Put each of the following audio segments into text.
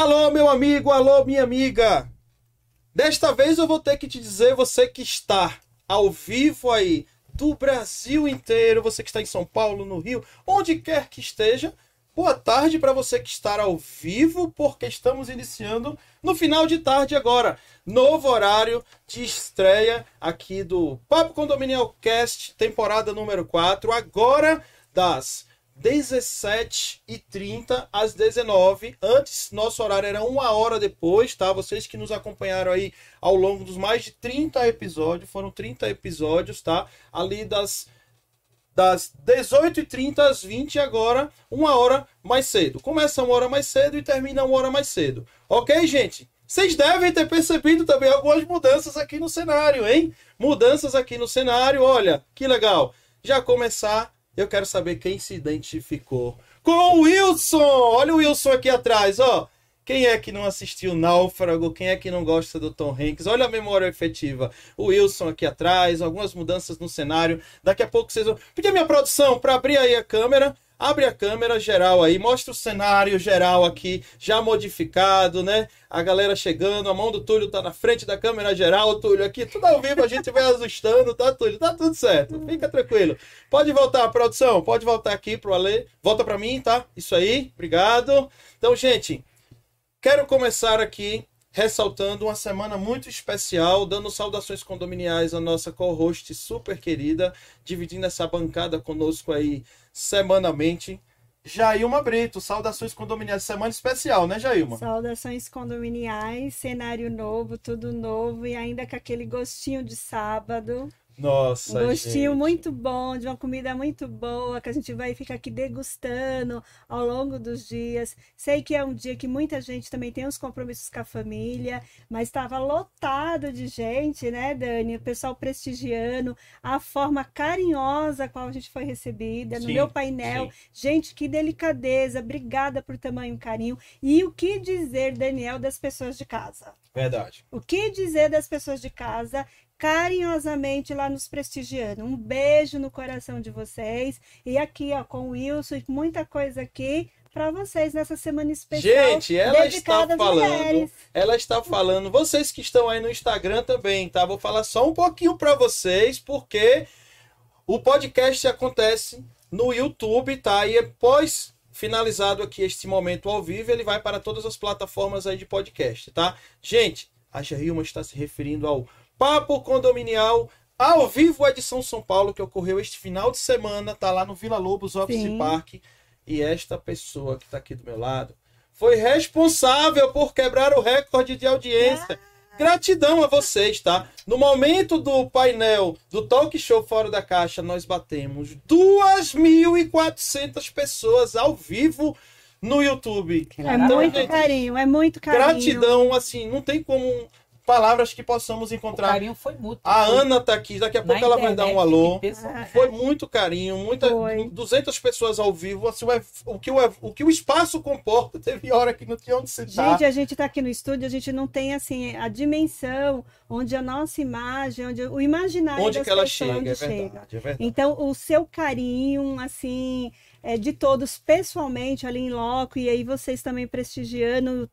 Alô, meu amigo, alô, minha amiga. Desta vez eu vou ter que te dizer, você que está ao vivo aí do Brasil inteiro, você que está em São Paulo, no Rio, onde quer que esteja, boa tarde para você que está ao vivo, porque estamos iniciando no final de tarde agora. Novo horário de estreia aqui do Papo Condominial Cast, temporada número 4, agora das 17h30 às 19 Antes, nosso horário era uma hora depois, tá? Vocês que nos acompanharam aí ao longo dos mais de 30 episódios, foram 30 episódios, tá? Ali das, das 18h30 às 20 agora, uma hora mais cedo. Começa uma hora mais cedo e termina uma hora mais cedo. Ok, gente? Vocês devem ter percebido também algumas mudanças aqui no cenário, hein? Mudanças aqui no cenário, olha, que legal. Já começar eu quero saber quem se identificou com o Wilson. Olha o Wilson aqui atrás, ó. Quem é que não assistiu Náufrago? Quem é que não gosta do Tom Hanks? Olha a memória efetiva. O Wilson aqui atrás, algumas mudanças no cenário. Daqui a pouco vocês vão. Pedir minha produção para abrir aí a câmera. Abre a câmera geral aí, mostra o cenário geral aqui, já modificado, né? A galera chegando, a mão do Túlio tá na frente da câmera geral, Túlio aqui, tudo ao vivo, a gente vai ajustando, tá, Túlio? Tá tudo certo, fica tranquilo. Pode voltar, produção, pode voltar aqui pro Ale, volta para mim, tá? Isso aí, obrigado. Então, gente, quero começar aqui ressaltando uma semana muito especial, dando saudações condominiais à nossa co-host super querida, dividindo essa bancada conosco aí semanalmente. Jailma Brito, saudações condominiais, semana especial, né, Jailma? Saudações condominiais, cenário novo, tudo novo e ainda com aquele gostinho de sábado. Nossa, Um gostinho gente. muito bom, de uma comida muito boa, que a gente vai ficar aqui degustando ao longo dos dias. Sei que é um dia que muita gente também tem os compromissos com a família, mas estava lotado de gente, né, Dani? O pessoal prestigiando, a forma carinhosa com a gente foi recebida no Sim, meu painel. sim. Gente, que delicadeza, obrigada por tamanho carinho. E o que dizer, Daniel, das pessoas de casa? Verdade. O que dizer das pessoas de casa carinhosamente lá nos prestigiando? Um beijo no coração de vocês. E aqui, ó, com o Wilson muita coisa aqui para vocês nessa semana especial. Gente, ela está falando, mulheres. ela está falando, vocês que estão aí no Instagram também, tá? Vou falar só um pouquinho para vocês, porque o podcast acontece no YouTube, tá? E após finalizado aqui este momento ao vivo, ele vai para todas as plataformas aí de podcast, tá? Gente, a Jailma está se referindo ao Papo Condominial ao vivo edição São Paulo que ocorreu este final de semana, tá lá no Vila Lobos Office. Park. E esta pessoa que está aqui do meu lado foi responsável por quebrar o recorde de audiência. Gratidão a vocês, tá? No momento do painel do Talk Show Fora da Caixa, nós batemos 2.400 pessoas ao vivo no YouTube. É Então, muito gente, carinho, é muito carinho. Gratidão, assim, não tem como palavras que possamos O encontrar. carinho foi mútuo. A Foi Ana tá aqui, daqui a na pouco ela vai dar um alô. Foi muito carinho, muita, Foi. 200 pessoas ao vivo. Assim, o, o, que o, o que o espaço comporta, teve hora que não tinha onde sentar. Gente, a gente está aqui no estúdio, a gente não tem assim a dimensão onde a nossa imagem, onde o imaginário onde das que ela pessoas, chega, onde é chega. verdade, é verdade. Então, o seu carinho, assim, é, de todos pessoalmente ali em loco, e aí vocês também prestigiando,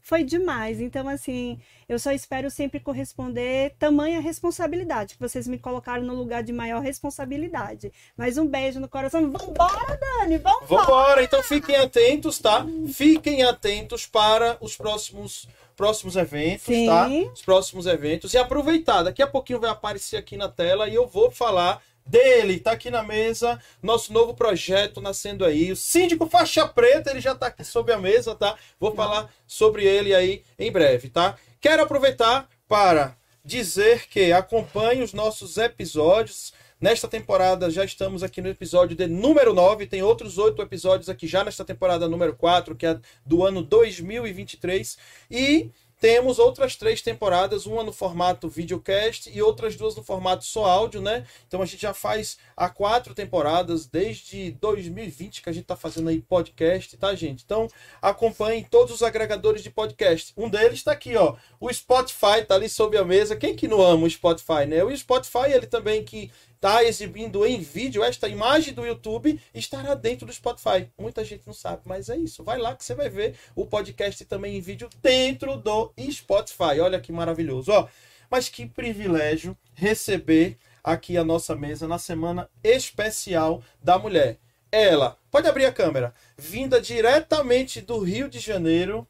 foi demais. Então, assim, eu só espero sempre corresponder tamanha responsabilidade, que vocês me colocaram no lugar de maior responsabilidade. Mas um beijo no coração. Vambora, Dani, vambora! Vambora, então fiquem atentos, tá? Fiquem atentos para os próximos próximos eventos, Sim. tá? Os próximos eventos. E aproveitar, daqui a pouquinho vai aparecer aqui na tela e eu vou falar dele, tá aqui na mesa, nosso novo projeto nascendo aí. O síndico faixa preta, ele já tá aqui sobre a mesa, tá? Vou falar sobre ele aí em breve, tá? Quero aproveitar para dizer que acompanhe os nossos episódios. Nesta temporada já estamos aqui no episódio de número 9. Tem outros oito episódios aqui já nesta temporada número 4, que é do ano 2023. E temos outras três temporadas, uma no formato videocast e outras duas no formato só áudio, né? Então a gente já faz há quatro temporadas, desde 2020 que a gente tá fazendo aí podcast, tá, gente? Então acompanhem todos os agregadores de podcast. Um deles está aqui, ó. O Spotify tá ali sob a mesa. Quem que não ama o Spotify, né? O Spotify, ele também que está exibindo em vídeo esta imagem do YouTube estará dentro do Spotify. Muita gente não sabe, mas é isso. Vai lá que você vai ver o podcast também em vídeo dentro do Spotify. Olha que maravilhoso, ó. Mas que privilégio receber aqui a nossa mesa na semana especial da mulher. Ela, pode abrir a câmera, vinda diretamente do Rio de Janeiro,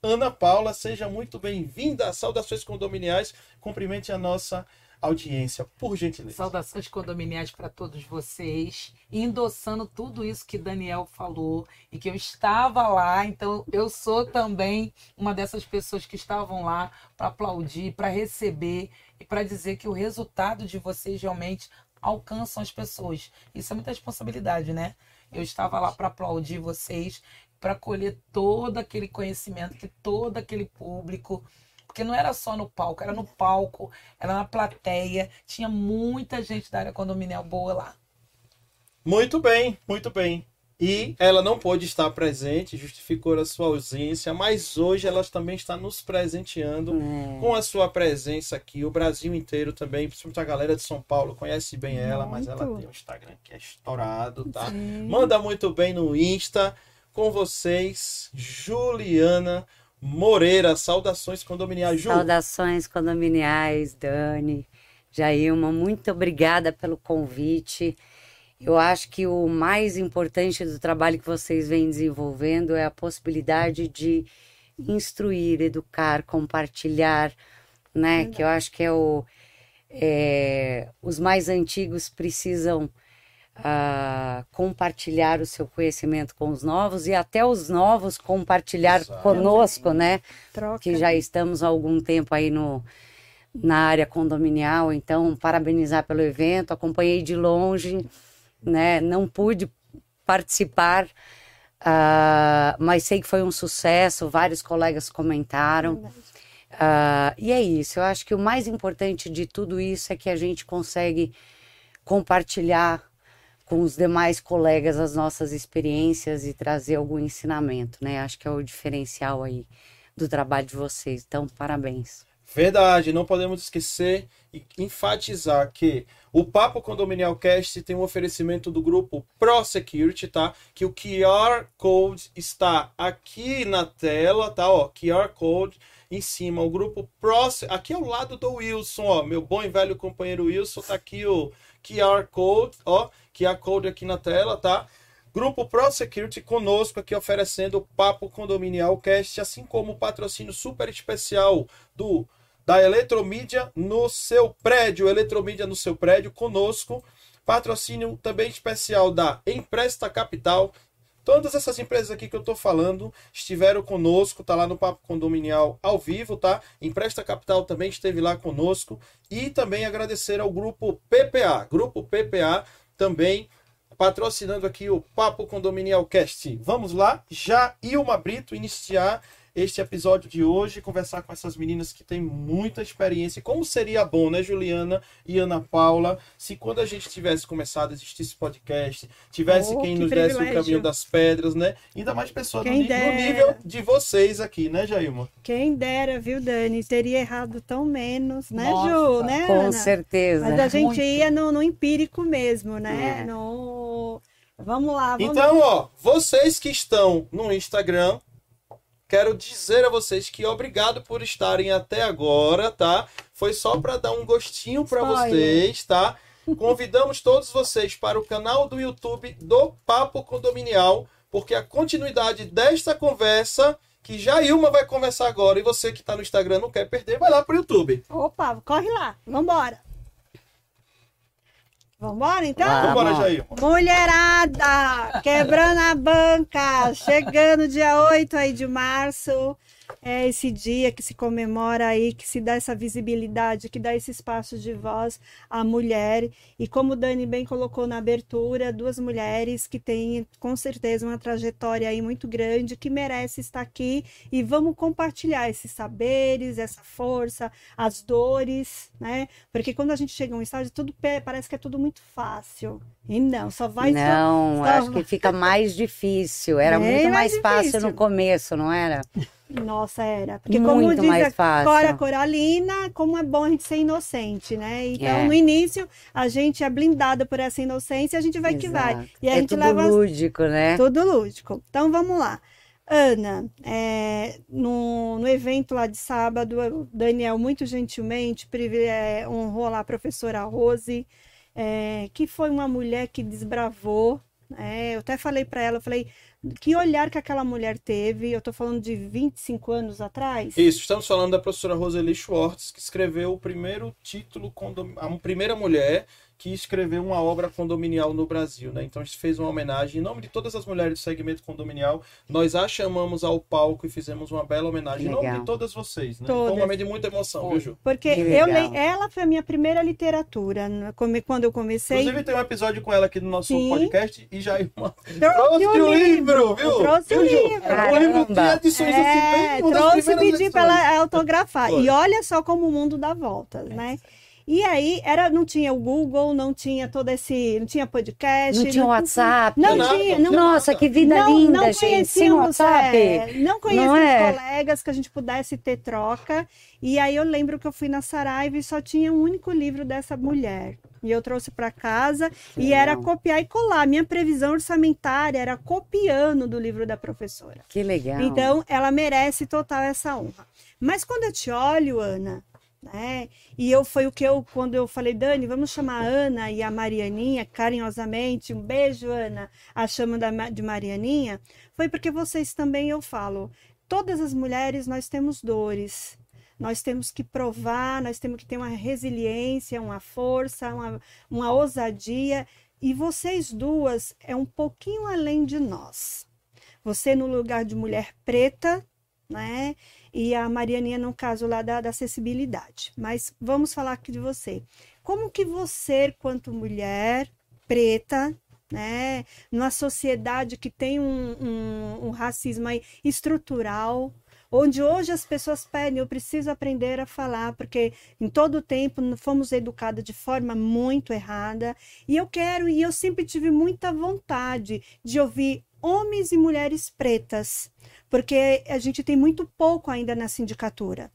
Ana Paula, seja muito bem-vinda. Saudações condominiais. Cumprimente a nossa audiência, por gentileza. Saudações condominiais para todos vocês, endossando tudo isso que Daniel falou e que eu estava lá, então eu sou também uma dessas pessoas que estavam lá para aplaudir, para receber e para dizer que o resultado de vocês realmente alcançam as pessoas. Isso é muita responsabilidade, né? Eu estava lá para aplaudir vocês, para colher todo aquele conhecimento que todo aquele público porque não era só no palco, era no palco, era na plateia, tinha muita gente da área condominial boa lá. Muito bem, muito bem. E ela não pôde estar presente, justificou a sua ausência, mas hoje ela também está nos presenteando é. com a sua presença aqui. O Brasil inteiro também, principalmente a galera de São Paulo, conhece bem muito. ela, mas ela tem um Instagram que é estourado, tá? Sim. Manda muito bem no Insta com vocês, Juliana Moreira. Saudações condominiais, Ju. Saudações condominiais, Dani, Jailma, muito obrigada pelo convite. Eu acho que o mais importante do trabalho que vocês vêm desenvolvendo é a possibilidade de instruir, educar, compartilhar, né? Que eu acho que é o. É, os mais antigos precisam a compartilhar o seu conhecimento com os novos e até os novos compartilhar Exato. conosco, né? Troca. Que já estamos há algum tempo aí no, na área condominial, então parabenizar pelo evento, acompanhei de longe, né? Não pude participar, uh, mas sei que foi um sucesso, vários colegas comentaram. Uh, e é isso, eu acho que o mais importante de tudo isso é que a gente consegue compartilhar com os demais colegas as nossas experiências e trazer algum ensinamento, né? Acho que é o diferencial aí do trabalho de vocês. Então, parabéns. Verdade, não podemos esquecer e enfatizar que o Papo Condominial Cast tem um oferecimento do grupo Pro Security, tá? Que o QR Code está aqui na tela, tá? Ó, QR Code em cima, o grupo Pro, aqui ao lado do Wilson, ó, meu bom e velho companheiro Wilson, tá aqui o QR Code, ó, QR Code aqui na tela, tá? Grupo Pro Security conosco aqui oferecendo o Papo Condominial Cast, assim como o patrocínio super especial do da Eletromídia no seu prédio, Eletromídia no seu prédio conosco. Patrocínio também especial da Empresta Capital. Todas essas empresas aqui que eu estou falando estiveram conosco, tá lá no Papo Condominial ao vivo, tá? Empresta Capital também esteve lá conosco. E também agradecer ao grupo PPA. Grupo PPA também patrocinando aqui o Papo Condominial Cast. Vamos lá, já Ilma Brito iniciar este episódio de hoje, conversar com essas meninas que têm muita experiência. Como seria bom, né, Juliana e Ana Paula, se quando a gente tivesse começado a existir esse podcast, tivesse oh, quem que nos privilégio. desse o caminho das pedras, né? Ainda mais pessoas no, no, nível de vocês aqui, né, Jailma? Quem dera, viu, Dani? Teria errado tão menos, né, Nossa, Ju? Né, com Ana? certeza. Mas a gente Muito. ia no, no, empírico mesmo, né? É. No... Vamos lá. Vamos então, ó, vocês que estão no Instagram, quero dizer a vocês que obrigado por estarem até agora, tá? Foi só para dar um gostinho para vocês, tá? Convidamos todos vocês para o canal do YouTube do Papo Condominial, porque a continuidade desta conversa que já Ilma vai conversar agora e você que está no Instagram não quer perder, vai lá pro YouTube. Opa, corre lá, vambora. Vambora então? Vambora, Jair. Mulherada, quebrando a banca, chegando dia 8 aí de março é esse dia que se comemora aí, que se dá essa visibilidade, que dá esse espaço de voz à mulher. E como o Dani bem colocou na abertura, duas mulheres que têm com certeza uma trajetória aí muito grande, que merece estar aqui e vamos compartilhar esses saberes, essa força, as dores, né? Porque quando a gente chega a um estágio, tudo parece que é tudo muito fácil. E não, só vai Não, só, acho que fica mais difícil. Era muito mais, mais fácil no começo, não era? Nossa, era. Porque como Muito diz mais a. Cora Coralina, como é bom a gente ser inocente, né? Então, É. no início, a gente é blindada por essa inocência e a gente vai que vai. Exato. E a é gente tudo leva lúdico, né? Tudo lúdico. Então vamos lá. Ana, é, no, no evento lá de sábado, o Daniel muito gentilmente é, honrou lá a professora Rose, é, que foi uma mulher que desbravou. Né? eu até falei para ela, eu falei, que olhar que aquela mulher teve. Eu tô falando de 25 anos atrás. Isso, estamos falando da professora Roseli Schwartz, que escreveu o primeiro título, a primeira mulher que escreveu uma obra condominial no Brasil, né? Então a gente fez uma homenagem em nome de todas as mulheres do segmento condominial. Nós a chamamos ao palco e fizemos uma bela homenagem em nome Legal. de todas vocês, né? Foi um Todas. momento de muita emoção, viu, Ju? Porque Que eu legal. le- ela foi a minha primeira literatura. né? Quando eu comecei. Inclusive tem um episódio com ela aqui no nosso Sim. podcast e já uma... Trouxe trouxe o o livro, livro, viu? trouxe o Viu, Ju? livro. O livro tem Caramba. edições É, assim, bem trouxe e pedi para ela autografar. Foi. E olha só como o mundo dá voltas, né? E aí era, não tinha o Google, não tinha todo esse, não tinha podcast, Não tinha WhatsApp. Não tinha, não não, tinha Nossa, nada. que vida não, linda, não gente. Sem WhatsApp. é, não conhecíamos é? colegas que a gente pudesse ter troca. E aí eu lembro que eu fui na Saraiva e só tinha um único livro dessa mulher. E eu trouxe para casa Que e era legal. copiar e colar. Minha previsão orçamentária era copiando do livro da professora. Que legal. Então, ela merece total essa honra. Mas quando eu te olho, Ana, né? E eu foi o que eu quando eu falei, Dani, vamos chamar a Ana e a Marianinha carinhosamente. Um beijo, Ana. A chama da, de Marianinha. Foi porque vocês também eu falo. Todas as mulheres nós temos dores. Nós temos que provar, nós temos que ter uma resiliência, uma força, uma, uma ousadia. E vocês duas é um pouquinho além de nós. Você no lugar de mulher preta, né? E a Marianinha no caso lá da, da acessibilidade. Mas vamos falar aqui de você. Como que você, quanto mulher preta, né? Numa sociedade que tem um, um, um racismo estrutural, onde hoje as pessoas pedem, eu preciso aprender a falar, porque em todo tempo fomos educadas de forma muito errada. E eu quero, e eu sempre tive muita vontade de ouvir homens e mulheres pretas, porque a gente tem muito pouco ainda na sindicatura.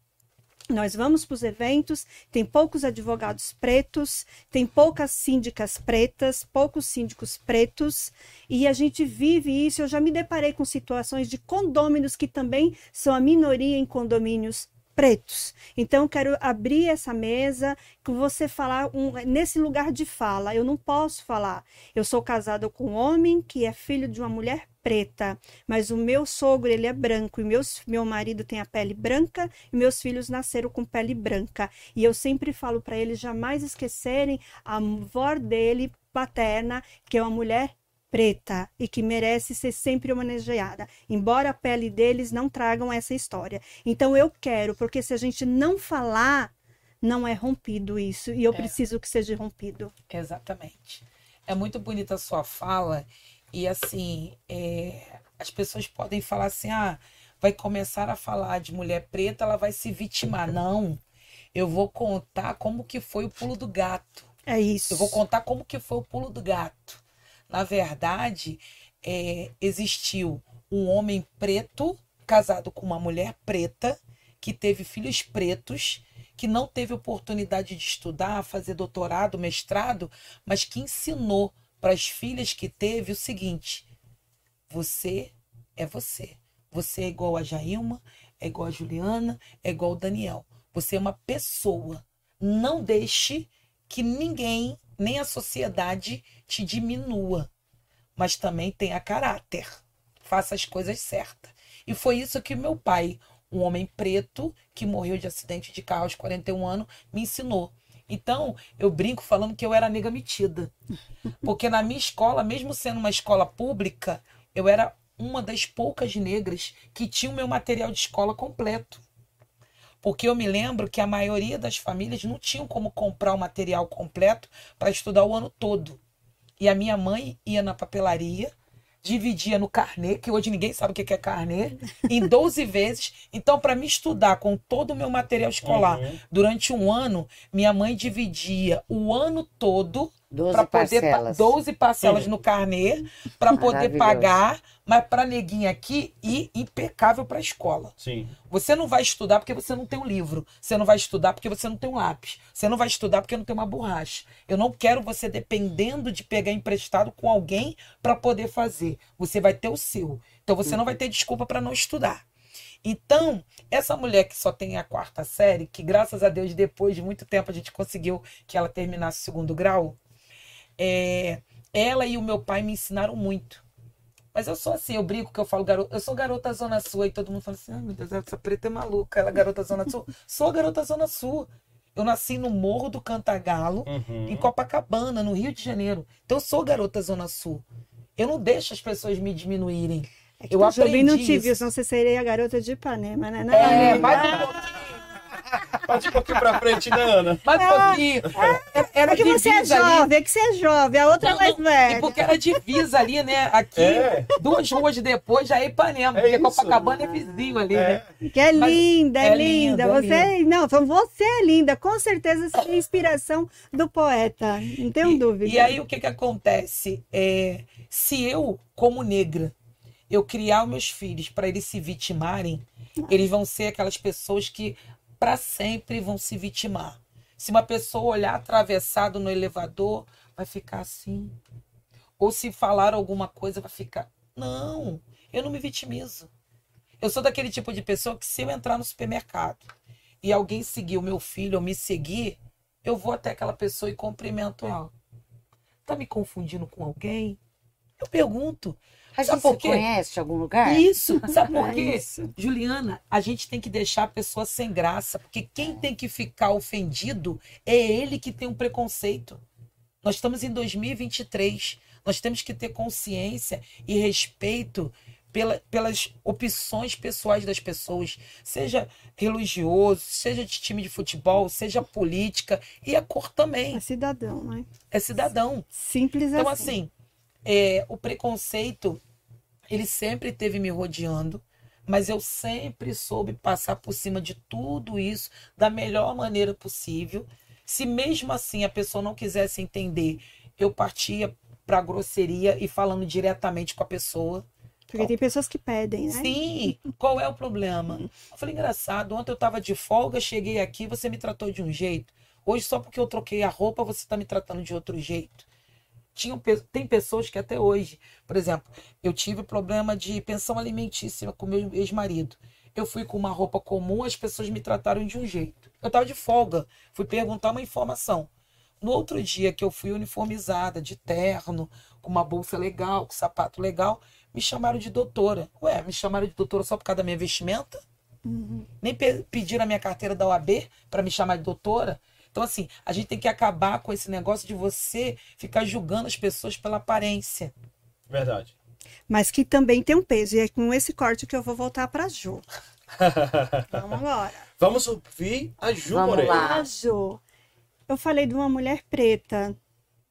Nós vamos para os eventos, tem poucos advogados pretos, tem poucas síndicas pretas, poucos síndicos pretos, e a gente vive isso. Eu já me deparei com situações de condôminos que também são a minoria em condomínios pretos. Então, quero abrir essa mesa, que você falar um, nesse lugar de fala. Eu não posso falar. Eu sou casada com um homem que é filho de uma mulher preta, mas o meu sogro ele é branco e meus, meu marido tem a pele branca e meus filhos nasceram com pele branca. E eu sempre falo para eles jamais esquecerem a avó dele paterna, que é uma mulher preta e que merece ser sempre homenageada, embora a pele deles não tragam essa história. Então eu quero, porque se a gente não falar, não é rompido isso, e eu É. preciso que seja rompido. Exatamente. É muito bonita a sua fala. E assim, é, as pessoas podem falar assim: ah, vai começar a falar de mulher preta, ela vai se vitimar. Não. Eu vou contar como que foi o pulo do gato. É isso. Eu vou contar como que foi o pulo do gato. Na verdade, é, existiu um homem preto casado com uma mulher preta que teve filhos pretos, que não teve oportunidade de estudar, fazer doutorado, mestrado, mas que ensinou para as filhas que teve o seguinte: você é você. Você é igual a Jailma, é igual a Juliana, é igual o Daniel. Você é uma pessoa. Não deixe que ninguém, nem a sociedade, te diminua. Mas também tenha caráter. Faça as coisas certas. E foi isso que meu pai, um homem preto, que morreu de acidente de carro aos 41 anos, me ensinou. Então, eu brinco falando que eu era nega metida. Porque na minha escola, mesmo sendo uma escola pública, eu era uma das poucas negras que tinha o meu material de escola completo. Porque eu me lembro que a maioria das famílias não tinham como comprar o material completo para estudar o ano todo. E a minha mãe ia na papelaria, dividia no carnê, que hoje ninguém sabe o que é carnê, em 12 vezes. Então, para me estudar com todo o meu material escolar Uhum. durante um ano, minha mãe dividia o ano todo 12 para poder pa- parcelas. 12 parcelas no carnê para poder pagar, mas para neguinha aqui ir impecável para a escola. Sim. Você não vai estudar porque você não tem um livro. Você não vai estudar porque você não tem um lápis. Você não vai estudar porque não tem uma borracha. Eu não quero você dependendo de pegar emprestado com alguém para poder fazer. Você vai ter o seu. Então você não vai ter desculpa para não estudar. Então, essa mulher que só tem a quarta série, que graças a Deus, depois de muito tempo, a gente conseguiu que ela terminasse o segundo grau, é, ela e o meu pai me ensinaram muito. Mas eu sou assim, eu brinco que eu falo, garota, eu sou garota Zona Sul, e todo mundo fala assim, ai meu Deus, essa preta é maluca, ela é garota Zona Sul. sou garota Zona Sul. Eu nasci no Morro do Cantagalo, Uhum. em Copacabana, no Rio de Janeiro. Então eu sou garota Zona Sul. Eu não deixo as pessoas me diminuírem. É que Eu o Jobim não aprendi te viu, senão você seria a garota de Ipanema, né? Não, É, mais um pouquinho, Pode um pouquinho pra frente, né, Ana? mais um pouquinho. Era, era É que você é divisa ali. jovem, é que você é jovem, a outra é Não, mais não, velha. E porque era divisa ali, né? Aqui, É. duas ruas depois, já é Ipanema. É porque isso. Copacabana é vizinho ali, né? É. Que é Mas linda, é, é linda. lindo, é Você, não, então você é linda. Com certeza você é inspiração do poeta. Não tenho E- dúvida. E aí o que que acontece? É, se eu, como negra, eu criar os meus filhos para eles se vitimarem, eles vão ser aquelas pessoas que para sempre vão se vitimar. Se uma pessoa olhar atravessado no elevador, vai ficar assim. Ou se falar alguma coisa, vai ficar. Não, eu não me vitimizo. Eu sou daquele tipo de pessoa que se eu entrar no supermercado e alguém seguir o meu filho ou me seguir, eu vou até aquela pessoa e cumprimento ela. Tá me confundindo com alguém? Eu pergunto. A Sabe gente por se quê? conhece de algum lugar? Isso, sabe por É quê? isso. Juliana, a gente tem que deixar a pessoa sem graça, porque quem tem que ficar ofendido é ele que tem um preconceito. Nós estamos em 2023, nós temos que ter consciência e respeito pela- pelas opções pessoais das pessoas, seja religioso, seja de time de futebol, seja política, e a cor também, É cidadão, né? é cidadão. Simples Então, assim. assim, é, o preconceito, ele sempre teve me rodeando, mas eu sempre soube passar por cima de tudo isso da melhor maneira possível. Se mesmo assim a pessoa não quisesse entender, eu partia para grosseria e falando diretamente com a pessoa. Porque tem pessoas que pedem, né? Sim, qual é o problema? Eu falei, engraçado, ontem eu estava de folga, cheguei aqui, você me tratou de um jeito. Hoje, só porque eu troquei a roupa, você está me tratando de outro jeito. Tinham, tem pessoas que até hoje, por exemplo, eu tive problema de pensão alimentícia com meu ex-marido. Eu fui com uma roupa comum, as pessoas me trataram de um jeito. Eu estava de folga, fui perguntar uma informação. No outro dia que eu fui uniformizada, de terno, com uma bolsa legal, com sapato legal, me chamaram de doutora. Ué, me chamaram de doutora só por causa da minha vestimenta? Uhum. Nem pe- pediram a minha carteira da OAB para me chamar de doutora? Então, assim, a gente tem que acabar com esse negócio de você ficar julgando as pessoas pela aparência. Verdade. Mas que também tem um peso. E é com esse corte que eu vou voltar pra Ju. Vamos agora. Vamos ouvir a Ju Vamos Moreira. lá. A Ju. Eu falei de uma mulher preta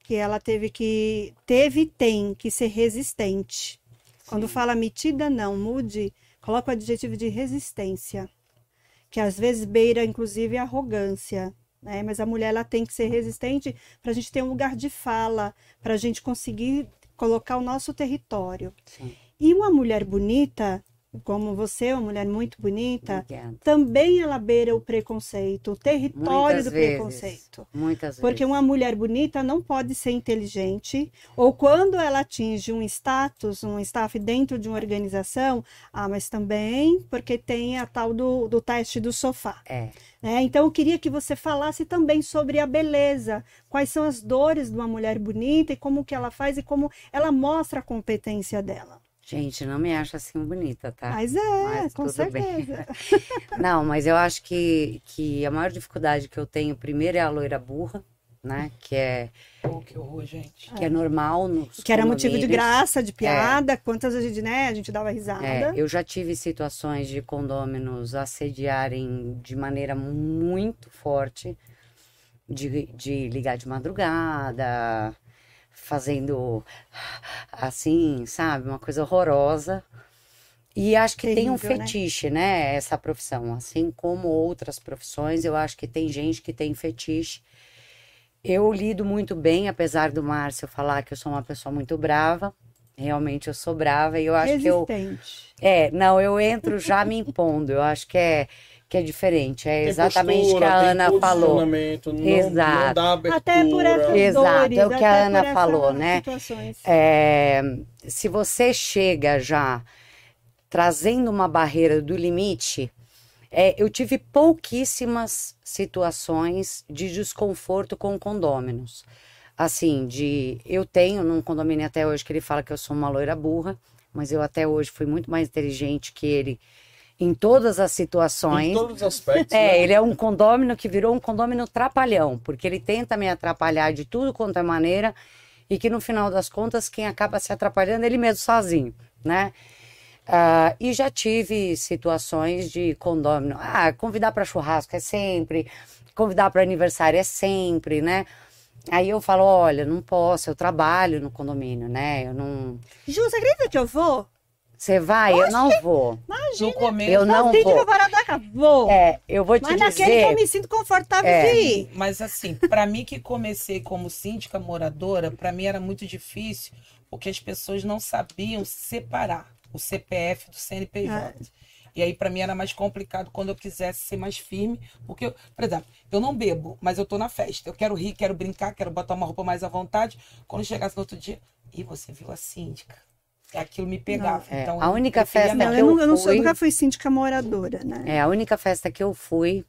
que ela teve que teve e tem que ser resistente. Quando fala metida não, mude, coloca o adjetivo de resistência, que às vezes beira inclusive a arrogância, né? Mas a mulher ela tem que ser resistente para a gente ter um lugar de fala, para a gente conseguir colocar o nosso território. Sim. E uma mulher bonita, como você, uma mulher muito bonita, Obrigada. também ela beira o preconceito, o território Muitas do vezes. preconceito. Muitas Porque vezes. uma mulher bonita não pode ser inteligente, ou quando ela atinge um status, um staff dentro de uma organização, ah, mas também porque tem a tal do, do teste do sofá. É. né? Então eu queria que você falasse também sobre a beleza, quais são as dores de uma mulher bonita e como que ela faz e como ela mostra a competência dela. Gente, não me acha assim bonita, tá? Mas é, Mas com tudo bem. certeza. Não, mas eu acho que, que a maior dificuldade que eu tenho, primeiro, é a loira burra, né? Que é, Pô, que horror, gente. que é normal nos Que era motivo de graça, de piada, quantas vezes né, a gente dava risada. É, eu já tive situações de condôminos assediarem de maneira muito forte, de, de ligar de madrugada, fazendo assim, sabe, uma coisa horrorosa. E acho que tem um Terrível, né? fetiche, né? Essa profissão. Assim como outras profissões, eu acho que tem gente que tem fetiche. Eu lido muito bem, apesar do Márcio falar que eu sou uma pessoa muito brava. Realmente eu sou brava e eu acho que eu. Resistente. É, não, eu entro já me impondo. Eu acho que é, que é diferente. É Tem exatamente o que a Ana falou. Não, Exato. não dá abertura. Até por essas Exato, dores, é o que a Ana falou, né? É, se você chega já trazendo uma barreira do limite, é, eu tive pouquíssimas situações de desconforto com condôminos. Assim, de eu tenho num condomínio até hoje que ele fala que eu sou uma loira burra, mas eu até hoje fui muito mais inteligente que ele em todas as situações. Em todos os aspectos. É, né? ele é um condômino que virou um condômino trapalhão, porque ele tenta me atrapalhar de tudo quanto é maneira e que no final das contas quem acaba se atrapalhando é ele mesmo sozinho, né? Ah, e já tive situações de condômino, ah, convidar para churrasco é sempre, convidar para aniversário é sempre, né? Aí eu falo, olha, não posso, eu trabalho no condomínio, né? Eu não. Ju, você acredita que eu vou? Você vai? Eu não vou. No começo, Eu não vou. Varadaca, vou. É, eu vou te Mas naquele que eu dizer. me sinto confortável É. de ir. Mas assim, para mim que comecei como síndica moradora, para mim era muito difícil, porque as pessoas não sabiam separar o CPF do CNPJ. E aí para mim era mais complicado quando eu quisesse ser mais firme, porque, eu- por exemplo, eu não bebo, mas eu tô na festa. Eu quero rir, quero brincar, quero botar uma roupa mais à vontade. Quando chegasse no outro dia, e você viu a síndica? Aquilo me pegava. É, então, a eu única festa Não, que eu, eu não, eu não sou- fui- nunca fui síndica moradora, né? É a única festa que eu fui.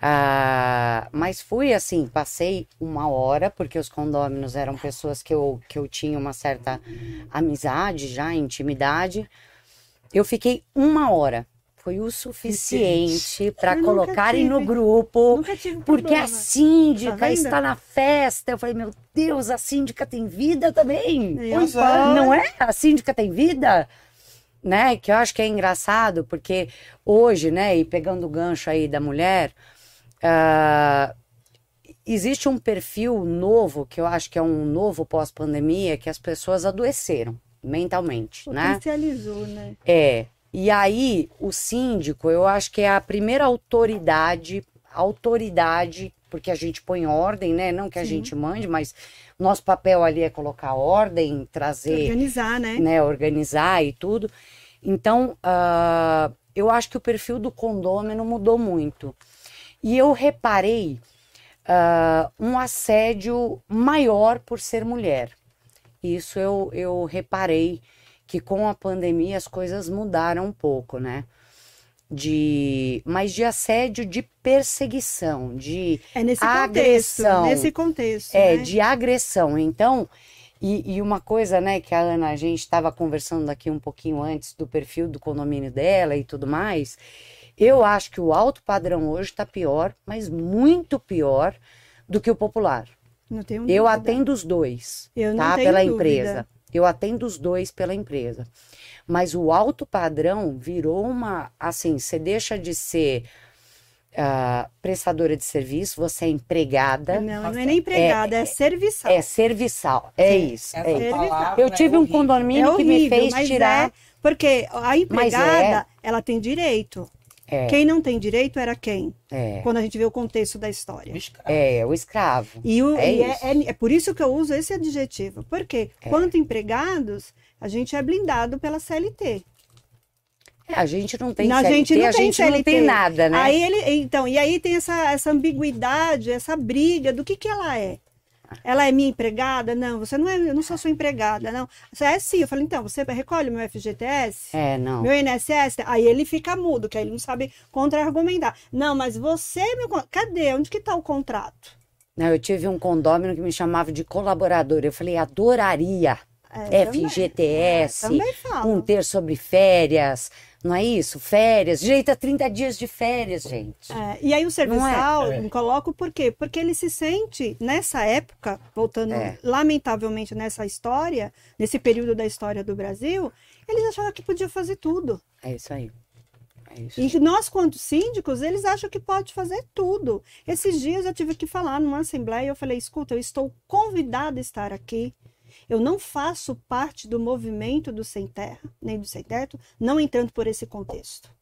ah, mas fui assim, passei uma hora, porque os condôminos eram pessoas que eu, que eu tinha uma certa amizade já, intimidade. Eu fiquei uma hora. Foi o suficiente para colocarem no grupo. Nunca tive Porque problema. a síndica Tá está na festa. Eu falei, meu Deus, a síndica tem vida também. É. Pois é. Não é? A síndica tem vida? Né? Que eu acho que é engraçado, porque hoje, né, e pegando o gancho aí da mulher, ah, existe um perfil novo, que eu acho que é um novo pós-pandemia, que as pessoas adoeceram mentalmente, né? Potencializou, né? É. E aí, o síndico, eu acho que é a primeira autoridade, autoridade, porque a gente põe ordem, né? Não que a Sim. gente mande, mas nosso papel ali é colocar ordem, trazer, Organizar, né? né, organizar e tudo. Então, ah, eu acho que o perfil do condômino mudou muito. E eu reparei ah, um assédio maior por ser mulher. Isso eu, eu reparei que com a pandemia as coisas mudaram um pouco, né? De, mas de assédio de perseguição, de É nesse Agressão. contexto. Nesse contexto. é, né? de agressão. Então, e, e uma coisa, né, que a Ana, a gente estava conversando aqui um pouquinho antes do perfil do condomínio dela e tudo mais. Eu acho que o alto padrão hoje está pior, mas muito pior do que o popular. Não tenho Eu atendo os dois, Eu não tá? tenho Pela dúvida. empresa. Eu atendo os dois pela empresa. Mas o alto padrão virou uma. Assim, você deixa de ser ah, prestadora de serviço, você é empregada, Não, não é nem empregada, é, serviçal. é serviçal. É isso. essa É isso. palavra Eu tive é um horrível. condomínio É que me fez mas tirar. é porque a empregada, é. ela tem direito. É. Quem não tem direito era quem? É, Quando a gente vê o contexto da história. O é, o escravo. E, o- É e é, é- é por isso que eu uso esse adjetivo. Porque É. quanto empregados, a gente é blindado pela CLT. É, a gente não tem a CLT, gente não a tem gente não CLT. tem nada, né? Aí ele, então, e aí tem essa, essa ambiguidade, essa briga do que que ela é. Ela é minha empregada? Não, você não é, eu não sou sua empregada, não. Você é sim. Eu falei, então, você recolhe meu FGTS? É, não. Meu INSS? Aí ele fica mudo, que aí ele não sabe contra-argumentar. Não, mas você, meu, con- cadê? Onde que tá o contrato? Não, eu tive um condômino que me chamava de colaborador. Eu falei, adoraria. É, também. FGTS, falo. um ter sobre férias, não é isso? Férias, direito a 30 dias de férias, gente. É, e aí o serviçal, É. eu coloco por quê? Porque ele se sente, nessa época, voltando É. lamentavelmente nessa história, nesse período da história do Brasil, eles achavam que podia fazer tudo. É isso aí. É isso. E nós, quanto síndicos, eles acham que pode fazer tudo. Esses dias eu tive que falar numa assembleia, eu falei, escuta, eu estou convidada a estar aqui. Eu não faço parte do movimento do Sem Terra, nem do Sem Teto, não entrando por esse contexto.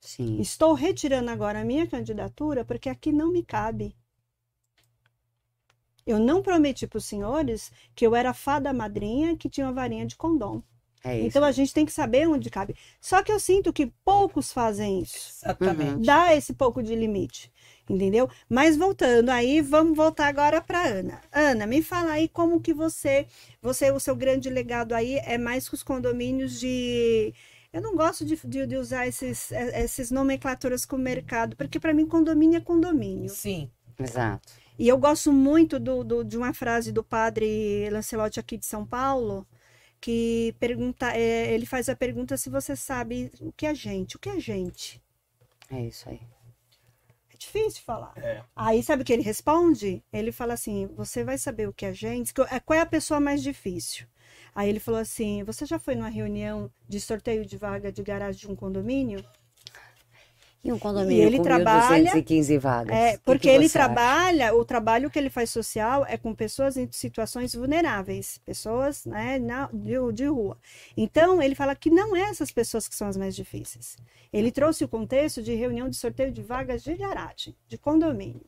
Sim. Estou retirando agora a minha candidatura porque aqui não me cabe. Eu não prometi para os senhores que eu era fada madrinha que tinha uma varinha de condom. É isso. Então a gente tem que saber onde cabe. Só que eu sinto que poucos fazem isso. Exatamente. Dá esse pouco de limite, entendeu? Mas voltando aí, vamos voltar agora para Ana. Ana, me fala aí como que você, você o seu grande legado aí é mais com os condomínios de eu não gosto de, de, de usar esses, esses nomenclaturas com o mercado, porque para mim condomínio é condomínio. Sim. Exato. E eu gosto muito do, do- de uma frase do padre Lancelotti aqui de São Paulo, que pergunta, é, ele faz a pergunta se você sabe o que é gente. O que é gente? É isso aí. É difícil falar. É. Aí sabe o que ele responde? Ele fala assim: você vai saber o que é gente? Que- Qual é a pessoa mais difícil? Aí ele falou assim: você já foi numa reunião de sorteio de vaga de garagem de um condomínio? E um condomínio E ele com trabalha- 1.215 vagas. É, porque que ele você acha? trabalha, o trabalho que ele faz social é com pessoas em situações vulneráveis, pessoas né, na, de, de rua. Então, ele fala que não é essas pessoas que são as mais difíceis. Ele trouxe o contexto de reunião de sorteio de vagas de garagem, de condomínio.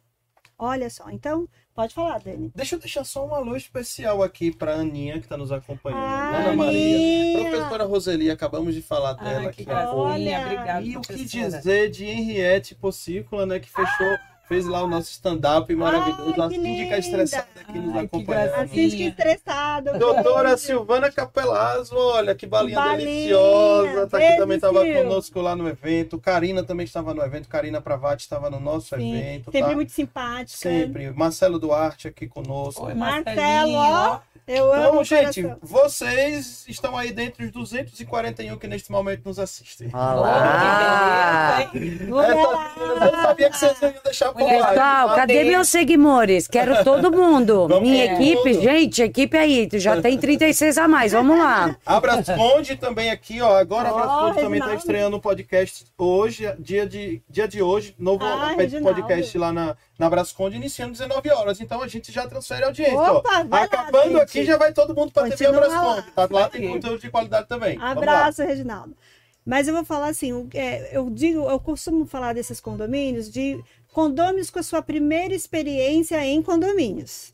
Olha só, então, pode falar, Dani. Deixa eu deixar só um alô especial aqui para Aninha, que está nos acompanhando. Ah, Ana Maria. Professora Roseli, acabamos de falar dela Ai, aqui. que gracinha. Olha. Obrigada, E o que dizer de Henriette Possícula, né? Que fechou, fez lá o nosso stand-up maravilhoso. Ai, a síndica estressada nos que acompanhando. gracinha. Assiste que estressado. Doutora. Silvana Capelazzo, olha que balinha, Balinha, deliciosa. Tá aqui também estava conosco lá no evento. Karina também estava no evento. Karina Pravati estava no nosso Sim, evento. sempre tá? muito simpática. Sempre. Marcelo Duarte aqui conosco. Oi, Marcelo, ó. Eu amo Então, gente, coração. vocês estão aí dentre os 241 que neste momento nos assistem. Olá! Oh, beleza, hein? Essas meninas, eu sabia que vocês iam deixar por lá. Pessoal, Tá? cadê meus seguidores? Quero todo mundo. Vamos Minha equipe, mundo. gente, equipe aí, tu já tem 36 a mais, vamos lá. Abrasconde também aqui, ó. Agora a Ó, Abrasconde também está estreando um podcast hoje, dia de, dia de hoje, novo Ah, podcast Reginaldo. lá na, na Abrasconde, iniciando 19 horas. Então a gente já transfere a audiência, Opa, vai lá, Acabando gente. aqui, já vai todo mundo para TV Continua Abrasconde. Tá? Lá tem conteúdo de qualidade também. Lá. Abraço, Reginaldo. Mas eu vou falar assim, é, eu digo, eu costumo falar desses condomínios de condomínios com a sua primeira experiência em condomínios.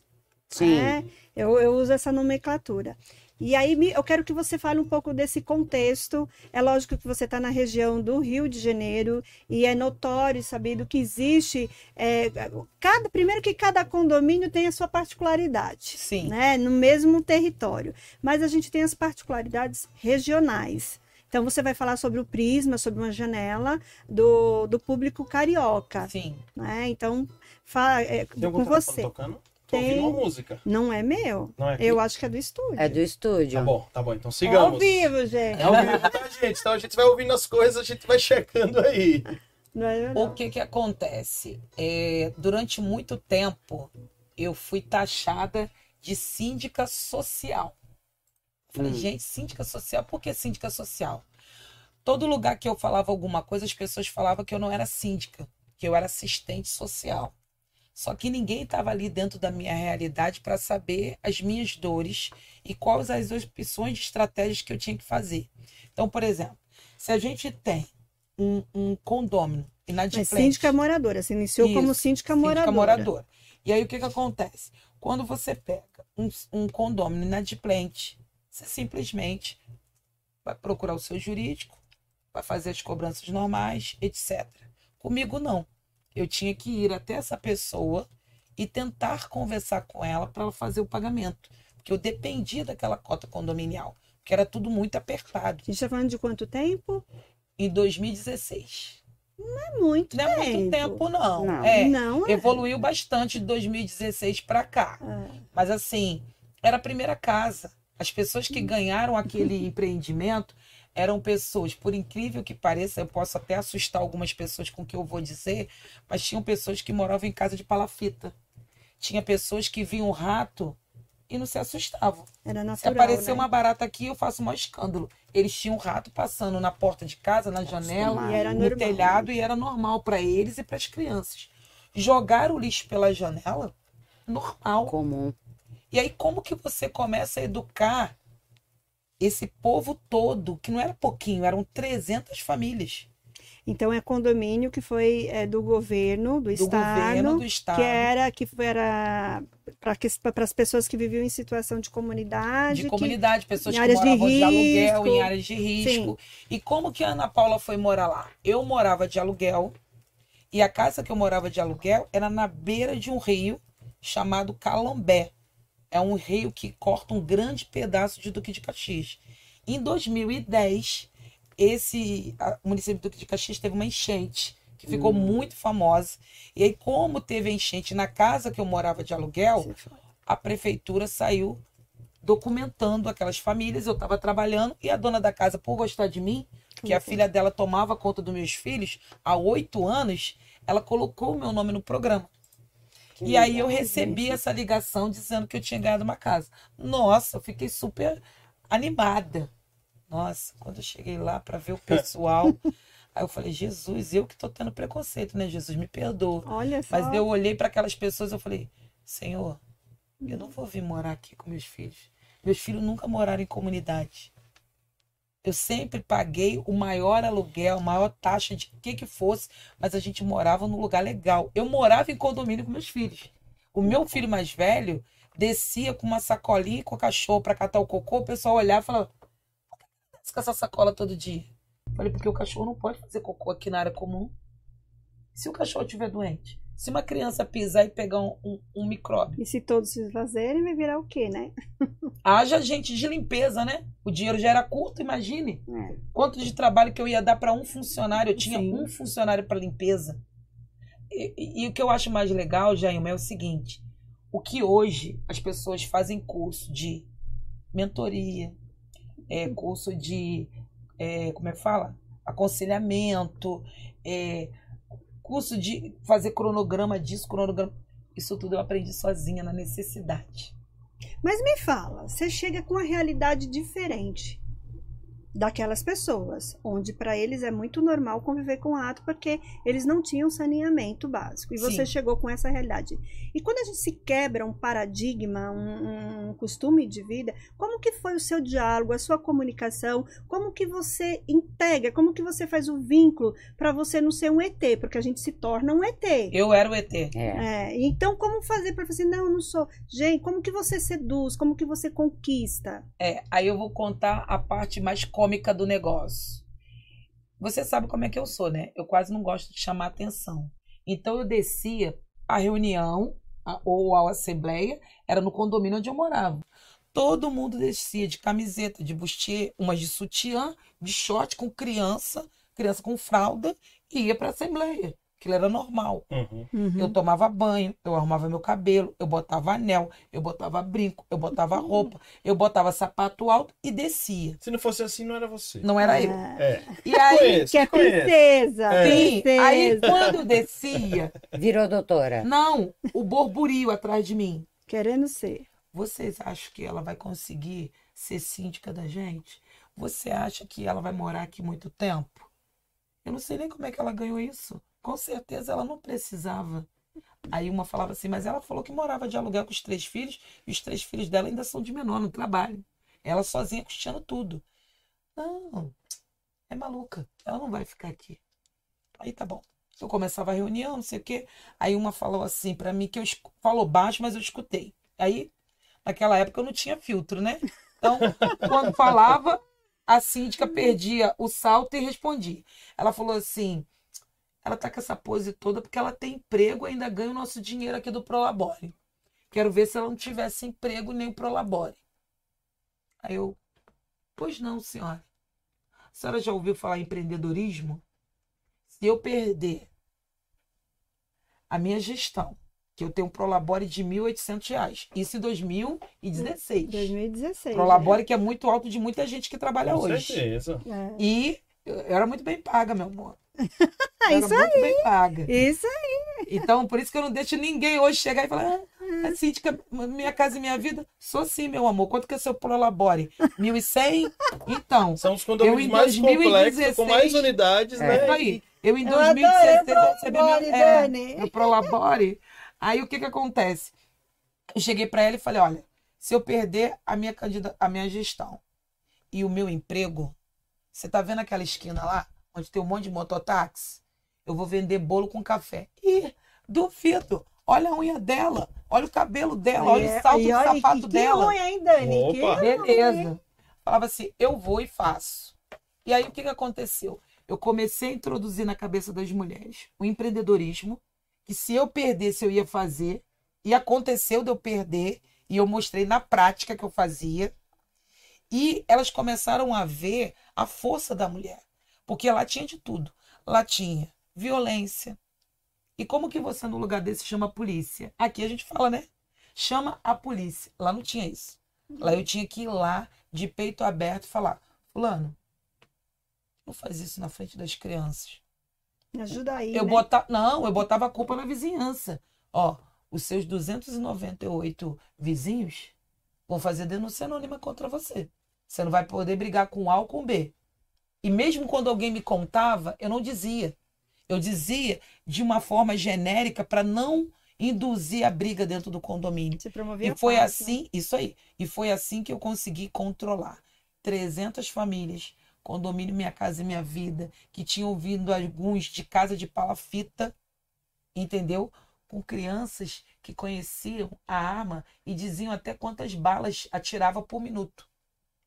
Sim. né? Eu, eu uso essa nomenclatura. E aí eu quero que você fale um pouco desse contexto. É lógico que você está na região do Rio de Janeiro e é notório, e sabido que existe. é, cada, primeiro que cada condomínio tem a sua particularidade Sim. né, no mesmo território. Mas a gente tem as particularidades regionais. Então, você vai falar sobre o prisma, sobre uma janela do, do público carioca. Sim. Né? Então, fala, é, com você. tocando? Tô Tem. ouvindo uma música. Não é meu. Não é? Eu acho que é do estúdio. É do estúdio. Tá bom, tá bom. Então É sigamos. ao vivo, gente. É ao vivo, tá, gente? Então a gente vai ouvindo as coisas, a gente vai checando aí. Não é O que que acontece? É, durante muito tempo, eu fui taxada de síndica social. Falei, Hum. gente, síndica social, por que síndica social? Todo lugar que eu falava alguma coisa, as pessoas falavam que eu não era síndica, que eu era assistente social. Só que ninguém estava ali dentro da minha realidade para saber as minhas dores e quais as opções de estratégias que eu tinha que fazer. Então, por exemplo, se a gente tem um, um condômino Mas inadimplente, síndica moradora. Você iniciou como Isso, síndica síndica moradora. moradora. E aí o que, que acontece? Quando você pega um, um condômino inadimplente, você simplesmente vai procurar o seu jurídico, vai fazer as cobranças normais, etc. Comigo não. Eu tinha que ir até essa pessoa e tentar conversar com ela para ela fazer o pagamento. Porque eu dependia daquela cota condominial, porque era tudo muito apertado. A gente está falando de quanto tempo? Em 2016. Não é muito Não é tempo. muito tempo, não. Não. É, Não é. evoluiu bastante de 2016 para cá. É. Mas assim, era a primeira casa. As pessoas que ganharam aquele empreendimento eram pessoas, por incrível que pareça, eu posso até assustar algumas pessoas com o que eu vou dizer, mas tinham pessoas que moravam em casa de palafita. Tinha pessoas que viam um rato e não se assustavam. Era Se natural, aparecer né? uma barata aqui, eu faço o maior escândalo. Eles tinham um rato passando na porta de casa, na janela, era no normal. telhado, e era normal para eles e para as crianças. Jogar o lixo pela janela, normal. Comum. E aí, como que você começa a educar esse povo todo, que não era pouquinho, eram 300 famílias. Então é condomínio que foi é, do governo, do, Do estado, governo do estado. que era que era para as pessoas que viviam em situação de comunidade. de que- comunidade, pessoas em que áreas de moravam de, aluguel, risco. em áreas de risco. E como que a Ana Paula foi morar lá? Eu morava de aluguel e a casa que eu morava de aluguel era na beira de um rio chamado Calambé. É um rio que corta um grande pedaço de Duque de Caxias. Em 2010, esse município de Duque de Caxias teve uma enchente que ficou muito famosa. E aí, como teve a enchente na casa que eu morava de aluguel, a prefeitura saiu documentando aquelas famílias. Eu estava trabalhando e a dona da casa, por gostar de mim, que a filha dela tomava conta dos meus filhos há oito anos, ela colocou o meu nome no programa. E aí eu recebi essa ligação dizendo que eu tinha ganhado uma casa. Nossa, eu fiquei super animada. Nossa, quando eu cheguei lá para ver o pessoal, aí eu falei, Jesus, eu que tô tendo preconceito, né? Jesus, me perdoa. Olha só. Mas eu olhei para aquelas pessoas e eu falei, Senhor, eu não vou vir morar aqui com meus filhos. Meus filhos nunca moraram em comunidade. Eu sempre paguei o maior aluguel, a maior taxa de que que fosse, mas a gente morava num lugar legal. Eu morava em condomínio com meus filhos. O meu filho mais velho descia com uma sacolinha com o cachorro para catar o cocô, o pessoal olhava e falava: por que você desce com essa sacola todo dia? Eu falei, porque o cachorro não pode fazer cocô aqui na área comum. Se o cachorro estiver doente, se uma criança pisar e pegar um, um, um micróbio, E se todos se fazerem, vai virar o quê, né? haja gente de limpeza, né? O dinheiro já era curto, imagine. É. Quanto de trabalho que eu ia dar para um funcionário? Eu tinha Sim. um funcionário para limpeza. E, e- e o que eu acho mais legal, Jailma, é o seguinte: o que hoje as pessoas fazem curso de mentoria, é, curso de. é, como é que fala? Aconselhamento, é, curso de fazer cronograma disso, cronograma. Isso tudo eu aprendi sozinha na necessidade. Mas me fala, você chega com uma realidade diferente daquelas pessoas, onde para eles é muito normal conviver com ato porque eles não tinham saneamento básico. E você Sim. chegou com essa realidade. E quando a gente se quebra um paradigma, um, um costume de vida, como que foi o seu diálogo, a sua comunicação? Como que você integra? Como que você faz o vínculo para você não ser um ET? Porque a gente se torna um ET. Eu era o ET. É. É, então, como fazer para fazer? Não, eu não sou. Gente, como que você seduz? Como que você conquista? É, aí eu vou contar a parte mais cômica do negócio. Você sabe como é que eu sou, né? Eu quase não gosto de chamar atenção. Então eu descia a reunião a- ou a assembleia, era no condomínio onde eu morava. Todo mundo descia de camiseta, de bustier, umas de sutiã, de short com criança, criança com fralda, e ia para a assembleia. Aquilo era normal. Uhum. Eu tomava banho, eu arrumava meu cabelo, eu botava anel, eu botava brinco, eu botava roupa, eu botava sapato alto e descia. Se não fosse assim, não era você. Não era eu. É. E aí, Conheço, Que é princesa, É. sim, aí princesa. quando eu descia, Virou doutora. não, o borburio atrás de mim. Querendo ser. Vocês acham que ela vai conseguir ser síndica da gente? Você acha que ela vai morar aqui muito tempo? Eu não sei nem como é que ela ganhou isso. Com certeza ela não precisava. Aí uma falava assim, mas ela falou que morava de aluguel com os três filhos e os três filhos dela ainda são de menor, não trabalham. Ela sozinha custeando tudo. Não, é maluca. Ela não vai ficar aqui. Aí tá bom. Eu começava a reunião, não sei o quê. Aí uma falou assim pra mim que eu falou baixo, mas eu escutei. Aí Naquela época eu não tinha filtro, né? Então, quando falava, a síndica perdia o salto e respondia. Ela falou assim: ela tá com essa pose toda porque ela tem emprego e ainda ganha o nosso dinheiro aqui do Prolabore. Quero ver se ela não tivesse emprego nem o Prolabore. Aí eu, pois não, senhora. A senhora já ouviu falar em empreendedorismo? Se eu perder a minha gestão, que eu tenho um Prolabore de 1.800 reais, isso em 2016. 2016. Prolabore que é muito alto de muita gente que trabalha Com hoje. certeza. É. E eu era muito bem paga, meu amor. Ah, Eu isso era muito bem paga. Isso Então, por isso que eu não deixo ninguém hoje chegar e falar, ah, a síndica, minha casa e minha vida. Sou sim, meu amor. Quanto que é seu Prolabore? 1.100? Então, São os condomínios Eu, mais 2016, complexos, com mais unidades, é né? isso aí. Eu em Eu adorei 2016 o eu recebi meu, Prolabore, é, meu Prolabore. Aí o que que acontece? Eu cheguei para ela e falei, olha, se eu perder a minha, candida- a minha gestão e o meu emprego, você tá vendo aquela esquina lá? Onde tem um monte de mototáxi, eu vou vender bolo com café. Ih, duvido. Olha a unha dela, olha o cabelo dela, olha o salto Aí, do olha, sapato que, dela. Que unha, hein, Dani? Opa. Que? Beleza. Falava assim, eu vou e faço. E aí o que, que aconteceu? Eu comecei a introduzir na cabeça das mulheres o empreendedorismo, que se eu perdesse eu ia fazer, e aconteceu de eu perder, e eu mostrei na prática que eu fazia. E elas começaram a ver a força da mulher, porque lá tinha de tudo. Lá tinha violência. E como que você no lugar desse chama a polícia? Aqui a gente fala, né? Chama a polícia. Lá não tinha isso. Lá eu tinha que ir lá de peito aberto falar: Fulano, não faz isso na frente das crianças. Me ajuda aí, Eu né? bota... Não, eu botava a culpa na vizinhança. Ó, os seus 298 vizinhos vão fazer denúncia anônima contra você. Você não vai poder brigar com A ou com B. E mesmo quando alguém me contava, eu não dizia. Eu dizia de uma forma genérica para não induzir a briga dentro do condomínio. Se promovia E foi né? assim, isso aí. E foi assim que eu consegui controlar 300 famílias, condomínio Minha Casa e Minha Vida, que tinham vindo alguns de casa de palafita, entendeu? Com crianças que conheciam a arma e diziam até quantas balas atirava por minuto.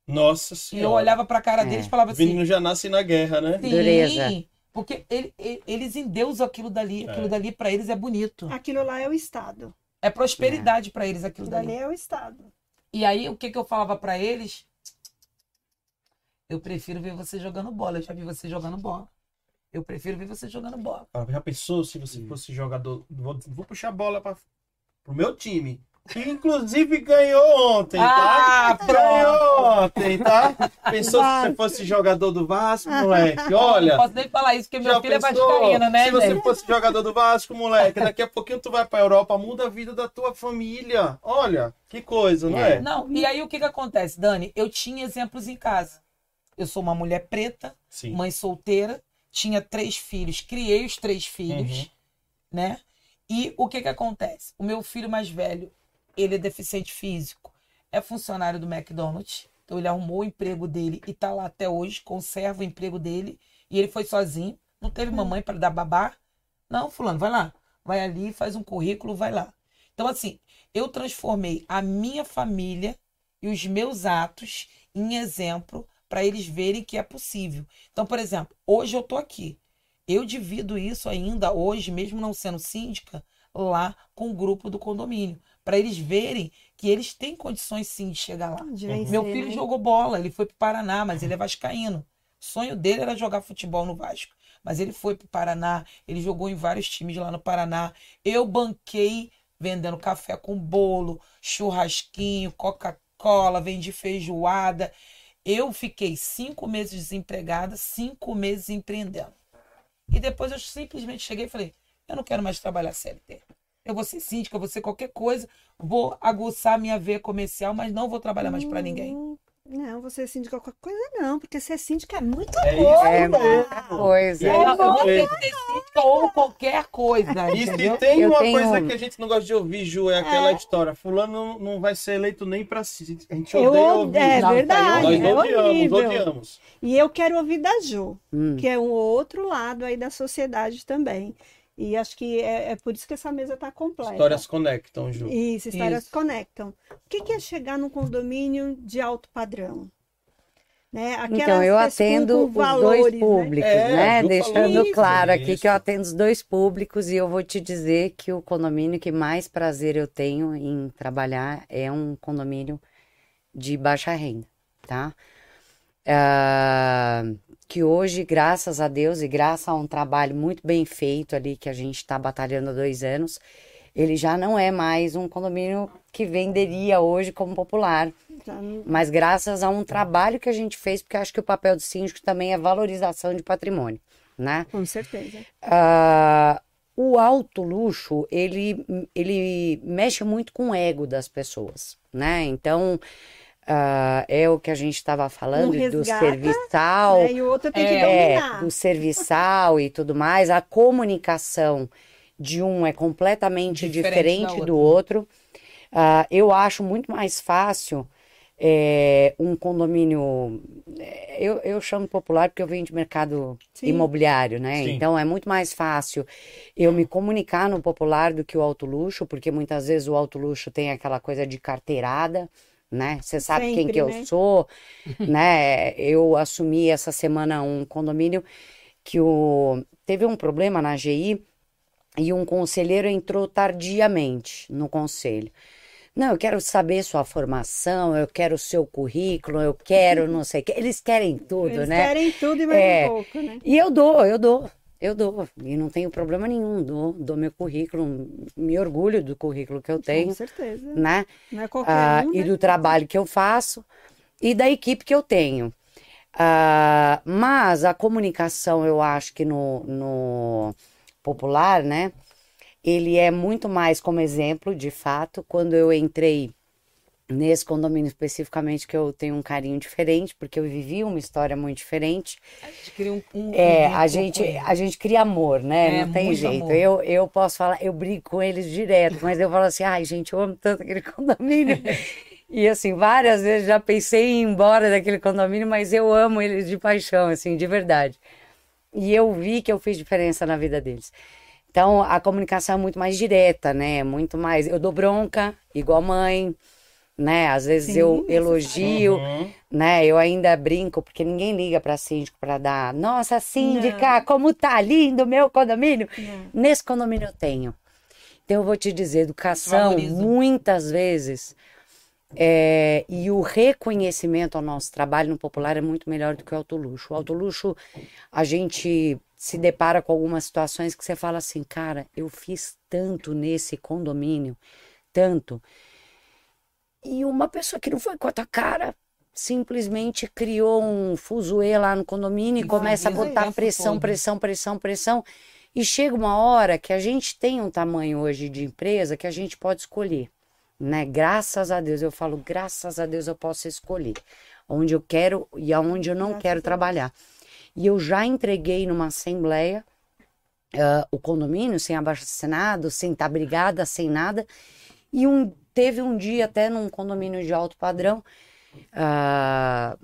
Nossa E senhora. eu olhava pra cara É. deles e falava Os assim: meninos já nascem na guerra, né? Sim, Dureza. porque ele- ele- eles endeusam aquilo dali. Aquilo É. dali pra eles é bonito. Aquilo lá é o Estado. É prosperidade pra eles aquilo Aquilo dali. ali é o Estado. E aí, o que, que eu falava pra eles? Eu prefiro ver você jogando bola. Eu já vi você jogando bola. Eu prefiro ver você jogando bola. Já pensou se você fosse jogador? Vou, vou puxar a bola para pro meu time. Inclusive ganhou ontem, tá? Ah, Ganhou ontem, tá? Pensou se você fosse jogador do Vasco, moleque? Olha. Não posso nem falar isso, porque meu filho é pensou? vascaíno, né, Se você gente? fosse jogador do Vasco, moleque, daqui a pouquinho tu vai pra Europa, muda a vida da tua família. Olha, que coisa, não é? Não, e aí o que, que acontece, Dani? Eu tinha exemplos em casa. Eu sou uma mulher preta, Sim. mãe solteira, tinha três filhos, criei os três filhos, Uhum. né? E o que que acontece? O meu filho mais velho, ele é deficiente físico, é funcionário do McDonald's, então ele arrumou o emprego dele e tá lá até hoje, conserva o emprego dele, e ele foi sozinho, não teve mamãe para dar babá. Não, fulano, vai lá, vai ali, faz um currículo, vai lá. Então assim, eu transformei a minha família e os meus atos em exemplo para eles verem que é possível. Então, por exemplo, hoje eu tô aqui. Eu divido isso ainda hoje, mesmo não sendo síndica, lá com o grupo do condomínio, para eles verem que eles têm condições sim de chegar lá. De Uhum. vencer, Meu filho né? jogou bola, ele foi pro Paraná, mas ele é vascaíno. O sonho dele era jogar futebol no Vasco, mas ele foi pro Paraná, ele jogou em vários times lá no Paraná. Eu banquei vendendo café com bolo, churrasquinho, Coca-Cola, vendi feijoada. Eu fiquei cinco meses desempregada, cinco meses empreendendo. E depois eu simplesmente cheguei e falei: eu não quero mais trabalhar CLT. Eu vou ser síndica, eu vou ser qualquer coisa, vou aguçar minha veia comercial, mas não vou trabalhar mais para ninguém. Hum, Não, você é síndica qualquer coisa, não, porque ser síndica é muito É coisa. isso É mesmo. Coisa. É Eu isso vou ser síndica ou qualquer coisa, E se tem Eu uma tenho- coisa que a gente não gosta de ouvir, Ju, é aquela história. Fulano não, vai ser eleito nem pra si. A gente Eu, odeia od- ouvir. é Não, verdade, Nós é odiamos, horrível. odiamos. E eu quero ouvir da Ju, Hum. que é um outro lado aí da sociedade também. E acho que é, é por isso que essa mesa está completa. Histórias conectam, Ju. Isso, histórias Isso. conectam. O que, que é chegar num condomínio de alto padrão? Né? Então, eu atendo os valores, dois né? públicos, É, a né? Deixando isso. claro aqui Isso. que eu atendo os dois públicos e eu vou te dizer que o condomínio que mais prazer eu tenho em trabalhar é um condomínio de baixa renda, tá? Ah, que hoje, graças a Deus e graças a um trabalho muito bem feito ali que a gente está batalhando há dois anos, ele já não é mais um condomínio que venderia hoje como popular. Mas graças a um trabalho que a gente fez, porque acho que o papel do síndico também é valorização de patrimônio, né? Com certeza. Ah, o alto luxo, ele, ele mexe muito com o ego das pessoas, né? Então, ah, é o que a gente estava falando Um do resgata, serviçal, né? E o outro tem que É, dominar. do serviçal e tudo mais, a comunicação de um é completamente Diferente diferente do outro. Ah, eu acho muito mais fácil é, um condomínio. é, Eu, eu chamo popular porque eu venho de mercado Sim. imobiliário, né? Sim. Então é muito mais fácil eu me comunicar no popular do que o alto luxo, porque muitas vezes o alto luxo tem aquela coisa de carteirada, né? Você sabe quem Sempre, que eu né? sou, né? Eu assumi essa semana um condomínio que o... teve um problema na AGI e um conselheiro entrou tardiamente no conselho. Não, eu quero saber sua formação, eu quero o seu currículo, eu quero não sei o que. Eles querem tudo, Eles né? querem tudo e mais É. um pouco, né? E eu dou, eu dou, eu dou. E não tenho problema nenhum, dou, dou meu currículo, me orgulho do currículo que eu Com tenho, certeza. né? Não é qualquer Ah, um, e né? do trabalho que eu faço e da equipe que eu tenho. Ah, mas a comunicação, eu acho que no, no popular, né? Ele é muito mais como exemplo, de fato. Quando eu entrei nesse condomínio especificamente, que eu tenho um carinho diferente, porque eu vivi uma história muito diferente. A gente cria um, um- um É, a vínculo gente, com a gente cria amor, né? É, não tem jeito. amor. Eu, eu posso falar, eu brigo com eles direto, mas eu falo assim, ai, gente, eu amo tanto aquele condomínio. E assim, várias vezes já pensei em ir embora daquele condomínio, mas eu amo eles de paixão, assim, de verdade. E eu vi que eu fiz diferença na vida deles. Então, a comunicação é muito mais direta, né? Muito mais. Eu dou bronca, igual mãe, né? Às vezes Sim, eu necessário. elogio, Uhum. né? Eu ainda brinco, porque ninguém liga para síndico para dar. Nossa, síndica, como tá lindo o meu condomínio. Não. Nesse condomínio eu tenho. Então eu vou te dizer, educação, muitas vezes, é, e o reconhecimento ao nosso trabalho no popular é muito melhor do que o alto luxo. O alto luxo, a gente se depara com algumas situações que você fala assim, cara, eu fiz tanto nesse condomínio, tanto. E uma pessoa que não foi com a tua cara simplesmente criou um fuzuê lá no condomínio e E começa a botar tempo pressão, pressão, pressão, pressão. E chega uma hora que a gente tem um tamanho hoje de empresa que a gente pode escolher, né? Graças a Deus, eu falo, graças a Deus eu posso escolher onde eu quero e aonde eu não Graças quero trabalhar. E eu já entreguei numa assembleia ah, o condomínio sem abaixo assinado, sem estar brigada, sem nada. E um, teve um dia até num condomínio de alto padrão, ah,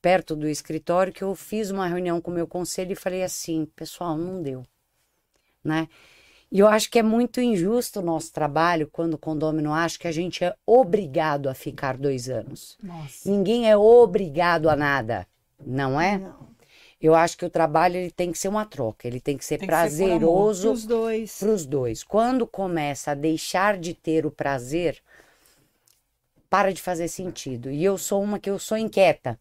perto do escritório, que eu fiz uma reunião com o meu conselho e falei assim, pessoal, não deu, né? E eu acho que é muito injusto o nosso trabalho quando o condomínio acha que a gente é obrigado a ficar dois anos. Nossa. Ninguém é obrigado a nada, não é? Não. Eu acho que o trabalho ele tem que ser uma troca, ele tem que ser Tem prazeroso Os dois. para os dois. Quando começa a deixar de ter o prazer, para de fazer sentido. E eu sou uma que eu sou inquieta.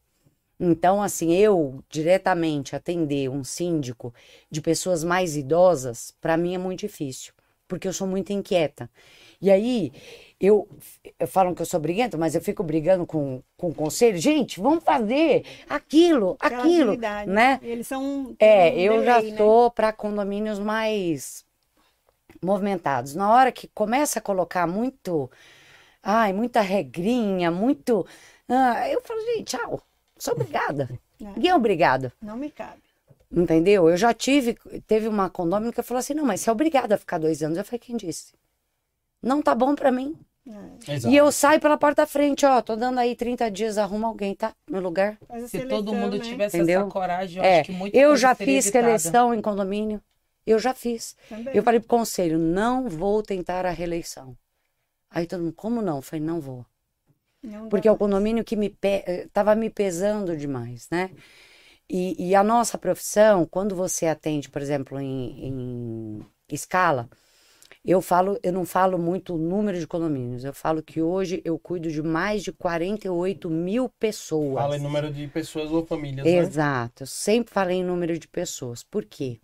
Então, assim, eu diretamente atender um síndico de pessoas mais idosas, para mim é muito difícil, porque eu sou muito inquieta. E aí, eu, eu falam que eu sou briguenta, mas eu fico brigando com, com o conselho. Gente, vamos fazer aquilo, Aquela aquilo, né? Eles são. É, um eu já delay, né? para condomínios mais movimentados. Na hora que começa a colocar muito, ai, muita regrinha, muito, ah, eu falo, gente, tchau, sou obrigada. É. Ninguém é obrigado, Não me cabe. entendeu? Eu já tive, teve uma condômino que falou assim, não, mas você é obrigada a ficar dois anos. Eu falei, quem disse? Não tá bom para mim. É. Exato. E eu saio pela porta da frente, ó, tô dando aí 30 dias, arruma alguém, tá? No lugar. Se seleção, todo mundo né? tivesse Entendeu? essa coragem, eu É, acho que muita eu já fiz seleção em condomínio. Eu já fiz. Também. Eu falei pro conselho, não vou tentar a reeleição. Aí todo mundo, como não? Eu falei, não vou. Não Porque é o condomínio que me pe... eh, tava me pesando demais, né? E, e a nossa profissão, quando você atende, por exemplo, em, em escala, eu falo, eu não falo muito o número de condomínios. Eu falo que hoje eu cuido de mais de 48 mil pessoas. Fala em número de pessoas ou famílias, né? Exato, eu sempre falei em número de pessoas. Por quê?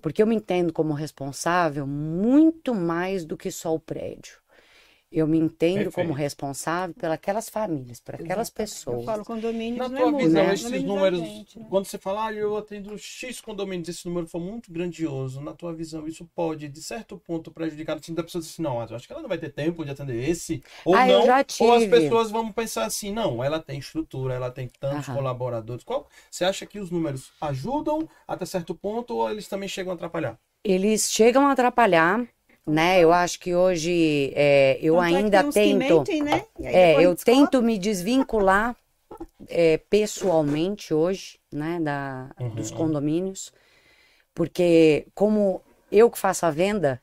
Porque eu me entendo como responsável muito mais do que só o prédio. Eu me entendo como Perfeito. responsável pelas famílias, por aquelas Eu pessoas. falo condomínio, Na não tua é muito, visão, né? esses Condomínio números, gente, né? quando você fala, ah, eu atendo X condomínios, esse número for muito grandioso, na tua visão, isso pode, de certo ponto, prejudicar, assim, da pessoa assim, não, eu acho que ela não vai ter tempo de atender esse, ou Ah, eu não, ou as pessoas vão pensar assim, não, ela tem estrutura, ela tem tantos Aham. colaboradores. Qual, você acha que os números ajudam até certo ponto, ou eles também chegam a atrapalhar? Eles chegam a atrapalhar, né? Eu acho que hoje é, eu Tanto é que ainda que tento. mentem, né? E É, eu descobre. tento me desvincular é, pessoalmente hoje, né, da, dos condomínios, porque como eu que faço a venda,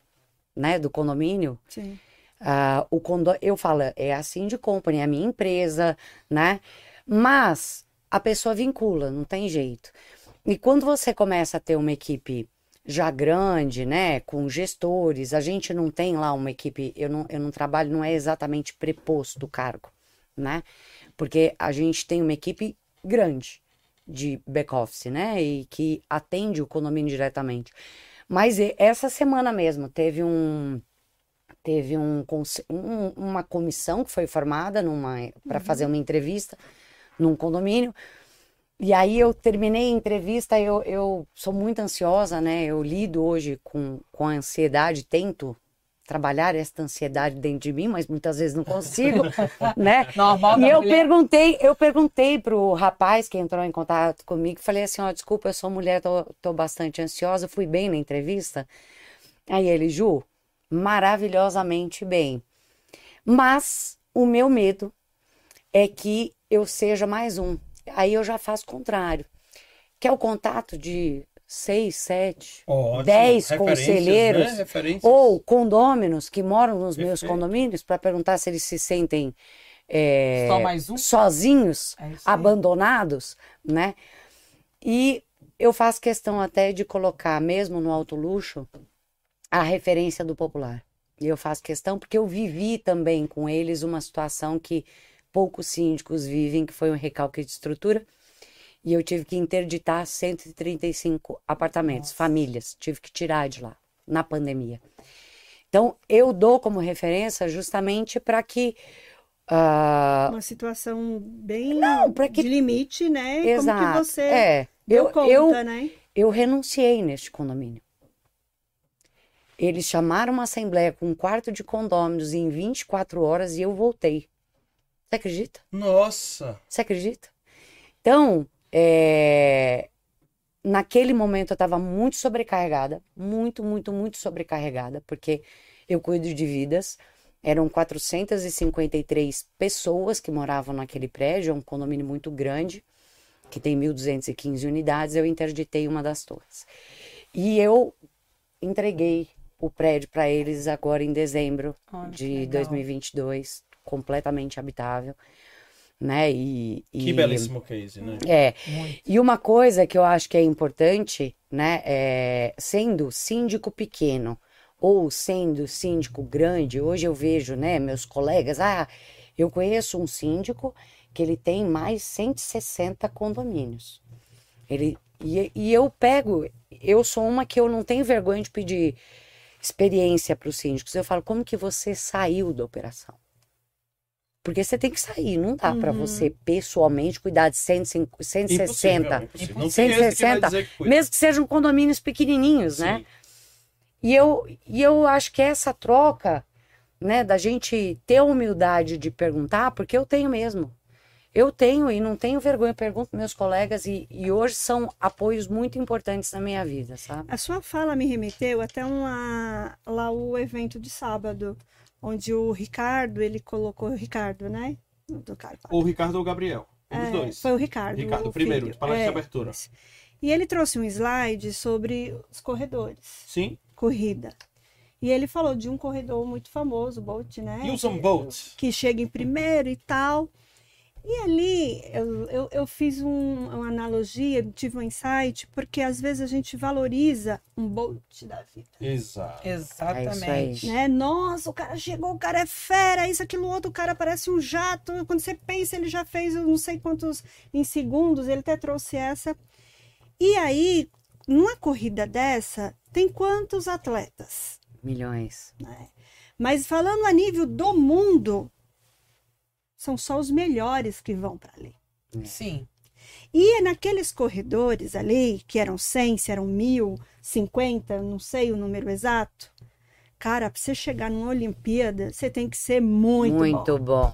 né, do condomínio, Sim. ah, o condo... eu falo, é assim de company, é a minha empresa, né? Mas a pessoa vincula, não tem jeito. E quando você começa a ter uma equipe já grande, né, com gestores, a gente não tem lá uma equipe, eu não, eu não trabalho, não é exatamente preposto o cargo, né? Porque a gente tem uma equipe grande de back-office, né, e que atende o condomínio diretamente. Mas essa semana mesmo teve um teve um, um- uma comissão que foi formada para fazer uma entrevista num condomínio. E aí eu terminei a entrevista, eu, eu sou muito ansiosa, né? Eu lido hoje com, com a ansiedade, tento trabalhar essa ansiedade dentro de mim, mas muitas vezes não consigo, né? Normal E eu mulher. perguntei, eu perguntei pro rapaz que entrou em contato comigo, falei assim, ó, desculpa, eu sou mulher, tô, tô bastante ansiosa, fui bem na entrevista. Aí ele, Ju, maravilhosamente bem. Mas o meu medo é que eu seja mais um. Aí eu já faço o contrário. Que é o contato de seis, sete, Ótimo. dez Referências, conselheiros né? Ou condôminos que moram nos meus Perfeito. condomínios para perguntar se eles se sentem é, Só mais um? sozinhos, É abandonados, né? E eu faço questão até de colocar, mesmo no alto luxo, a referência do popular. E eu faço questão porque eu vivi também com eles uma situação que poucos síndicos vivem, que foi um recalque de estrutura. E eu tive que interditar 135 apartamentos, famílias, tive que tirar de lá, na pandemia. Então, eu dou como referência justamente para que. ah, Uma situação bem Não, que- de limite, né? exato. Como que você é, deu eu, conta, eu, né? eu renunciei neste condomínio. Eles chamaram uma assembleia com um quarto de condôminos em 24 horas e eu voltei. Você acredita? Nossa. Você acredita? Então, é, naquele momento eu estava muito sobrecarregada, muito, muito, muito sobrecarregada, porque eu cuido de vidas. Eram 453 pessoas que moravam naquele prédio, é um condomínio muito grande, que tem 1.215 unidades. Eu interditei uma das torres. E eu entreguei o prédio para eles agora em dezembro Olha de legal. 2022, completamente habitável, né? E, Que e- belíssimo case, né? É. Muito. E uma coisa que eu acho que é importante, né, é, sendo síndico pequeno ou sendo síndico grande, hoje eu vejo, né, meus colegas, ah, eu conheço um síndico que ele tem mais 160 condomínios. Ele, e, e eu pego, eu sou uma que eu não tenho vergonha de pedir experiência para os síndicos. Eu falo, como que você saiu da operação? Porque você tem que sair, não dá para você pessoalmente cuidar de 150, 160. Impossível, impossível. Que vai 160, dizer que mesmo que sejam condomínios pequenininhos, né? Sim. E eu, e eu acho que essa troca, né, da gente ter a humildade de perguntar, porque eu tenho mesmo. Eu tenho e não tenho vergonha, eu pergunto meus colegas e, e hoje são apoios muito importantes na minha vida, sabe? A sua fala me remeteu até uma, lá o evento de sábado, onde o Ricardo, ele colocou o Ricardo, né? Do O Ricardo ou o Gabriel. Um dos É, dois. Foi o Ricardo. Ricardo, o primeiro, de palestra É, de abertura. isso. E ele trouxe um slide sobre os corredores, Sim. corrida. E ele falou de um corredor muito famoso, Bolt, né? Usain Bolt. que chega em primeiro e tal. E ali eu, eu, eu fiz um- uma analogia, tive um insight, porque às vezes a gente valoriza um Bolt da vida. Exato. Exatamente. Né? Nossa, o cara chegou, o cara é fera, isso, aquilo, outro, o cara parece um jato. Quando você pensa, ele já fez eu não sei quantos em segundos, ele até trouxe essa. E aí, numa corrida dessa, tem quantos atletas? Milhões. Mas falando a nível do mundo, são só os melhores que vão para ali. Sim. E naqueles corredores ali, que eram 100, se eram mil, 50, não sei o número exato. Cara, para você chegar numa Olimpíada, você tem que ser muito, Muito, bom. bom.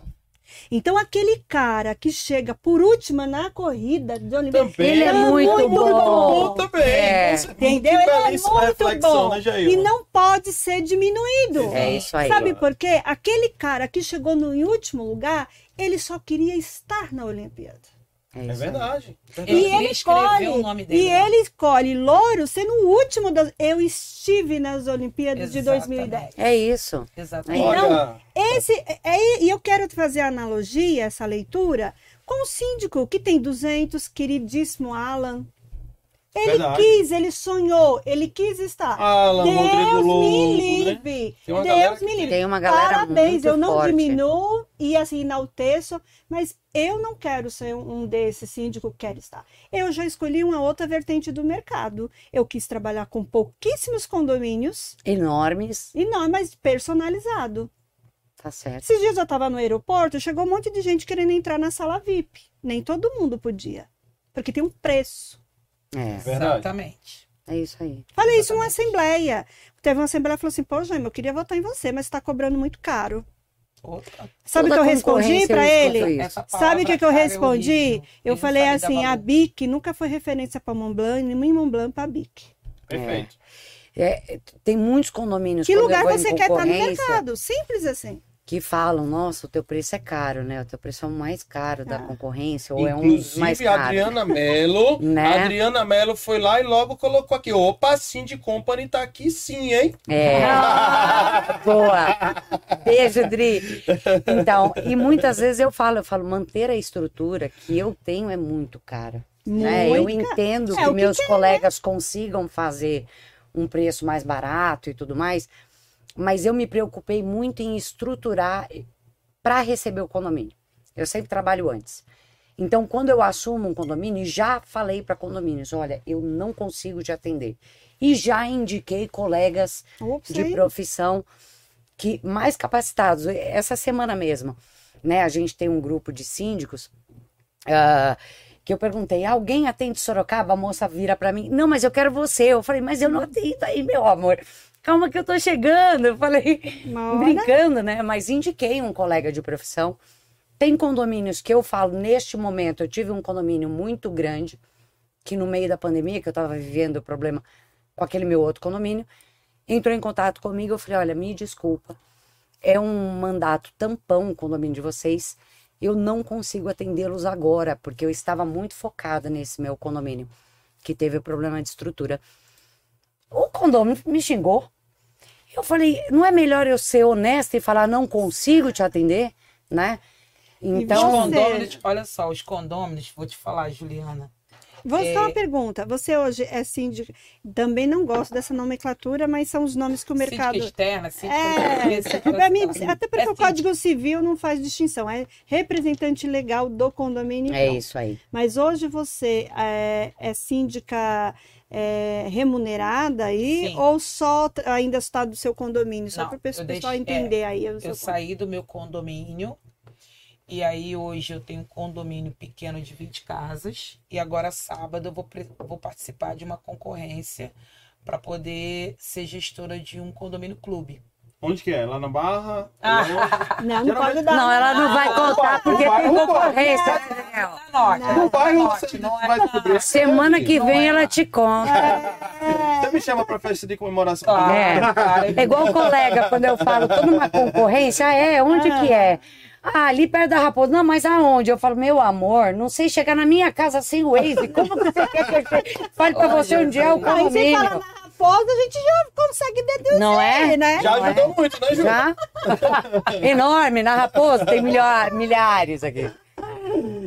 Então, aquele cara que chega por última na corrida de Olimpíada, Também Ele é muito bom. também, É. Entendeu? Que Ele é muito bom. né, Jailma? E não pode ser diminuído. É isso aí. Sabe por quê? Aquele cara que chegou no em último lugar, ele só queria estar na Olimpíada. É, É verdade. E ele escolhe, o nome dele, e né? ele escolhe louro sendo o último das. Eu estive nas Olimpíadas de Exatamente. 2010. É isso. Exatamente. Então, Esse, é, e eu quero fazer a analogia, essa leitura, com o síndico, que tem 200, queridíssimo Alan. Ele Verdade. quis, ele sonhou, ele quis estar. Alan, Rodrigo Deus Lobo, me né? livre. Tem uma galera Deus me livre. Tem uma galera Parabéns, muito eu não forte. diminuo e assim enalteço, mas eu não quero ser um desses síndico que quer estar. Eu já escolhi uma outra vertente do mercado. Eu quis trabalhar com pouquíssimos condomínios Enormes. e não, mas personalizado. Tá certo. Esses dias eu estava no aeroporto, chegou um monte de gente querendo entrar na sala VIP. Nem todo mundo podia, porque tem um preço. É, Verdade. Exatamente. é isso aí. Falei isso numa assembleia. Teve uma assembleia que falou assim: pô, Jaime, eu queria votar em você, mas está cobrando muito caro. Outra. Sabe o que eu respondi para escuto ele? isso. Palavra, Sabe o que, que eu é respondi? eu falei assim: a. BIC nunca foi referência para Mont Blanc, nem Mont Blanc para BIC. Perfeito. É, tem muitos condomínios Que lugar você quer estar no concorrência, mercado? Simples assim. Que falam, nossa, o teu preço é caro, né? O teu preço é o mais caro da Ah. concorrência, ou é um dos mais Inclusive, a caros. Adriana Mello, Né? a Adriana Mello foi lá e logo colocou aqui, opa, Cindy Company tá aqui sim, hein? É. Boa. Beijo, Dri. Então, e muitas vezes eu falo, eu falo, manter a estrutura que eu tenho é muito cara. né? Eu entendo É, que que meus que é, colegas consigam fazer um preço mais barato e tudo mais, mas eu me preocupei muito em estruturar para receber o condomínio. Eu sempre trabalho antes. Então, quando eu assumo um condomínio, já falei para condomínios, olha, eu não consigo te atender. E já indiquei colegas Ops, de profissão que mais capacitados. Essa semana mesmo, né? A gente tem um grupo de síndicos ah, que eu perguntei: alguém atende Sorocaba? A moça vira para mim: não, mas eu quero você. Eu falei: mas eu não atendo aí, meu amor. Calma que eu tô chegando. Eu falei, brincando, né? Mas indiquei um colega de profissão. Tem condomínios que eu falo, neste momento, eu tive um condomínio muito grande, que no meio da pandemia, que eu estava vivendo o problema com aquele meu outro condomínio, entrou em contato comigo, eu falei, olha, me desculpa, é um mandato tampão o condomínio de vocês, eu não consigo atendê-los agora, porque eu estava muito focada nesse meu condomínio, que teve o problema de estrutura. O condomínio me xingou. Eu falei, não é melhor eu ser honesta e falar, não consigo te atender, né? Os Então, você- condôminos, olha só, os condôminos, vou te falar, Juliana. Vou É. só uma pergunta. Você hoje é síndico. Também não gosto dessa nomenclatura, mas são os nomes que o mercado. Síndica externa, síndica É, pra mim, até porque é o Código Civil não faz distinção, é representante legal do condomínio. é pronto. isso aí. Mas hoje você é, é síndica é, remunerada aí Sim. ou só ainda está do seu condomínio? Só para o eu pessoal deixei- entender aí. o seu Eu saí do meu condomínio e aí hoje eu tenho um condomínio pequeno de 20 casas e agora sábado eu vou, vou participar de uma concorrência para poder ser gestora de um condomínio clube. Onde que é? Lá na Barra? Ah. Não, não pode dar. Não, ela não vai contar porque tem concorrência, né, Não. No bairro você não é vai não. descobrir. Semana que vem é ela te conta. Você me chama pra festa de comemoração. É. É igual o colega, quando eu falo, tô numa concorrência, ah, é, onde que é? Ah, ali perto da Raposa. Não, mas aonde? Eu falo, meu amor, não sei chegar na minha casa sem o Waze. Como que você quer que eu fale pra você onde é o Aí você fala condomínio? Na raposa, a gente já consegue deduzir, Não é? né? Já Não é? ajudou muito, né, Ju? Já? Enorme, na Raposa, tem milha- milhares aqui.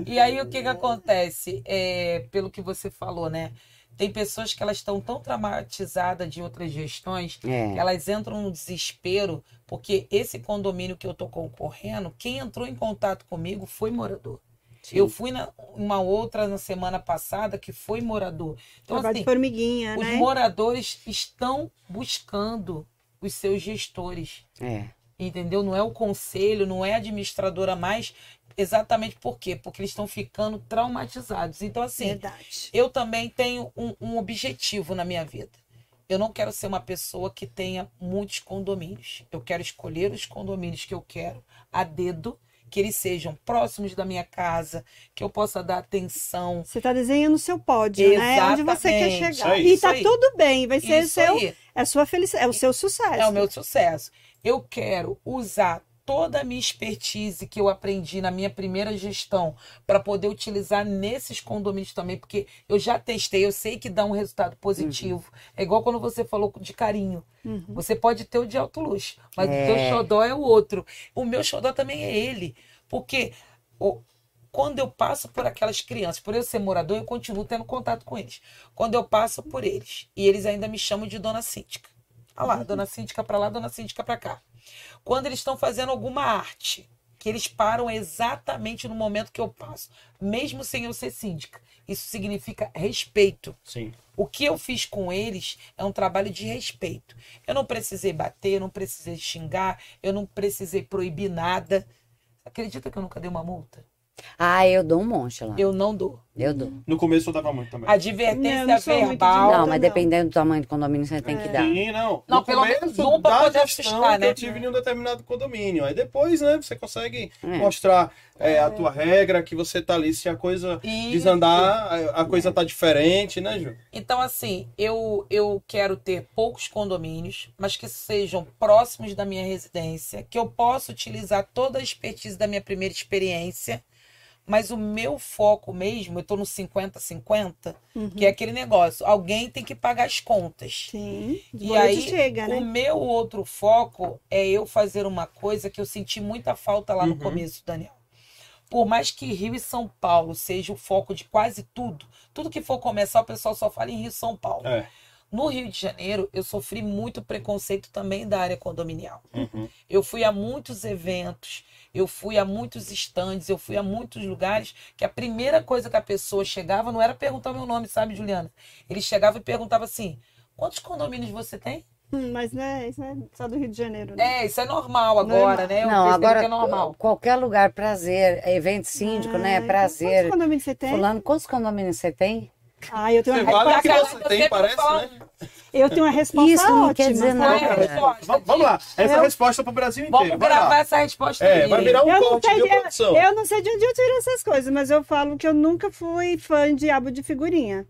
E aí o que que acontece? É, pelo que você falou, né? Tem pessoas que elas estão tão traumatizadas de outras gestões É. que elas entram no desespero porque esse condomínio que eu tô concorrendo, quem entrou em contato comigo foi morador. Sim. Eu fui na uma outra na semana passada que foi morador. Então Trabalho de assim, formiguinha, os né? moradores estão buscando os seus gestores É. entendeu? Não é o conselho, não é a administradora mais. Exatamente por quê? Porque eles estão ficando traumatizados. Então, assim, Verdade. eu também tenho um, um objetivo na minha vida. Eu não quero ser uma pessoa que tenha muitos condomínios. Eu quero escolher os condomínios que eu quero a dedo que eles sejam próximos da minha casa, que eu possa dar atenção. Você está desenhando o seu pódio, né? Onde você quer Exatamente. chegar. Isso E aí. tá Isso aí. tudo bem, vai ser seu, é a sua felicidade, é o seu sucesso. É o meu sucesso. Eu quero usar toda a minha expertise que eu aprendi na minha primeira gestão para poder utilizar nesses condomínios também, porque eu já testei, eu sei que dá um resultado positivo. É igual quando você falou de carinho. Uhum. Você pode ter o de alto luxo, mas É. o teu xodó é o outro. O meu xodó também é ele. Porque o- quando eu passo por aquelas crianças, por eu ser morador, eu continuo tendo contato com eles. Quando eu passo por eles, e eles ainda me chamam de dona síndica. Olha lá, dona síndica para lá, dona síndica para cá. Quando eles estão fazendo alguma arte, que eles param exatamente no momento que eu passo, mesmo sem eu ser síndica. Isso significa respeito. Sim. O que eu fiz com eles é um trabalho de respeito. Eu não precisei bater, eu não precisei xingar, eu não precisei proibir nada. Acredita que eu nunca dei uma multa? Ah, eu dou um monte lá. Eu não dou. Eu dou. No começo eu dava muito também. Advertência Não, não verbal. Não, mas não. dependendo do tamanho do condomínio, você tem que dar. Sim, não. Não, No pelo começo menos um pra poder assustar, né? eu tive em um determinado condomínio. Aí depois, né, você consegue É. mostrar é, a tua regra, que você tá ali, se a coisa Isso. desandar, a- a coisa tá diferente, né, Ju? Então, assim, eu, eu quero ter poucos condomínios, mas que sejam próximos da minha residência, que eu possa utilizar toda a expertise da minha primeira experiência, mas o meu foco mesmo, eu tô no 50-50, Uhum. que é aquele negócio, alguém tem que pagar as contas. Sim, E e aí, chega, O né? meu outro foco é eu fazer uma coisa que eu senti muita falta lá no Uhum. começo, Daniel. Por mais que Rio e São Paulo seja o foco de quase tudo, tudo que for começar, o pessoal só fala em Rio e São Paulo. É. No Rio de Janeiro, eu sofri muito preconceito também da área condominial. Uhum. Eu fui a muitos eventos, eu fui a muitos estandes, eu fui a muitos lugares que a primeira coisa que a pessoa chegava não era perguntar meu nome, sabe, Juliana? Ele chegava e perguntava assim: quantos condomínios você tem? Hum, Mas né, isso é só do Rio de Janeiro, né? É, isso é normal agora, Normal. né? Eu Não, agora que é normal. qualquer lugar, prazer, evento síndico, né? Ai, Prazer. Quantos condomínios você tem? Fulano, quantos condomínios você tem? Ah, eu tenho Você uma vale o que você tem, parece, falo- né? Eu tenho uma resposta Isso não ótima. quer dizer sabe? nada. É? Vamos, lá. Essa é a Eu- resposta pro Brasil inteiro. Vamos gravar lá. essa resposta É, aí. vai virar um Eu não, sei de, produção? eu não sei de onde eu tiro essas coisas, mas eu falo que eu nunca fui fã de abo de figurinha.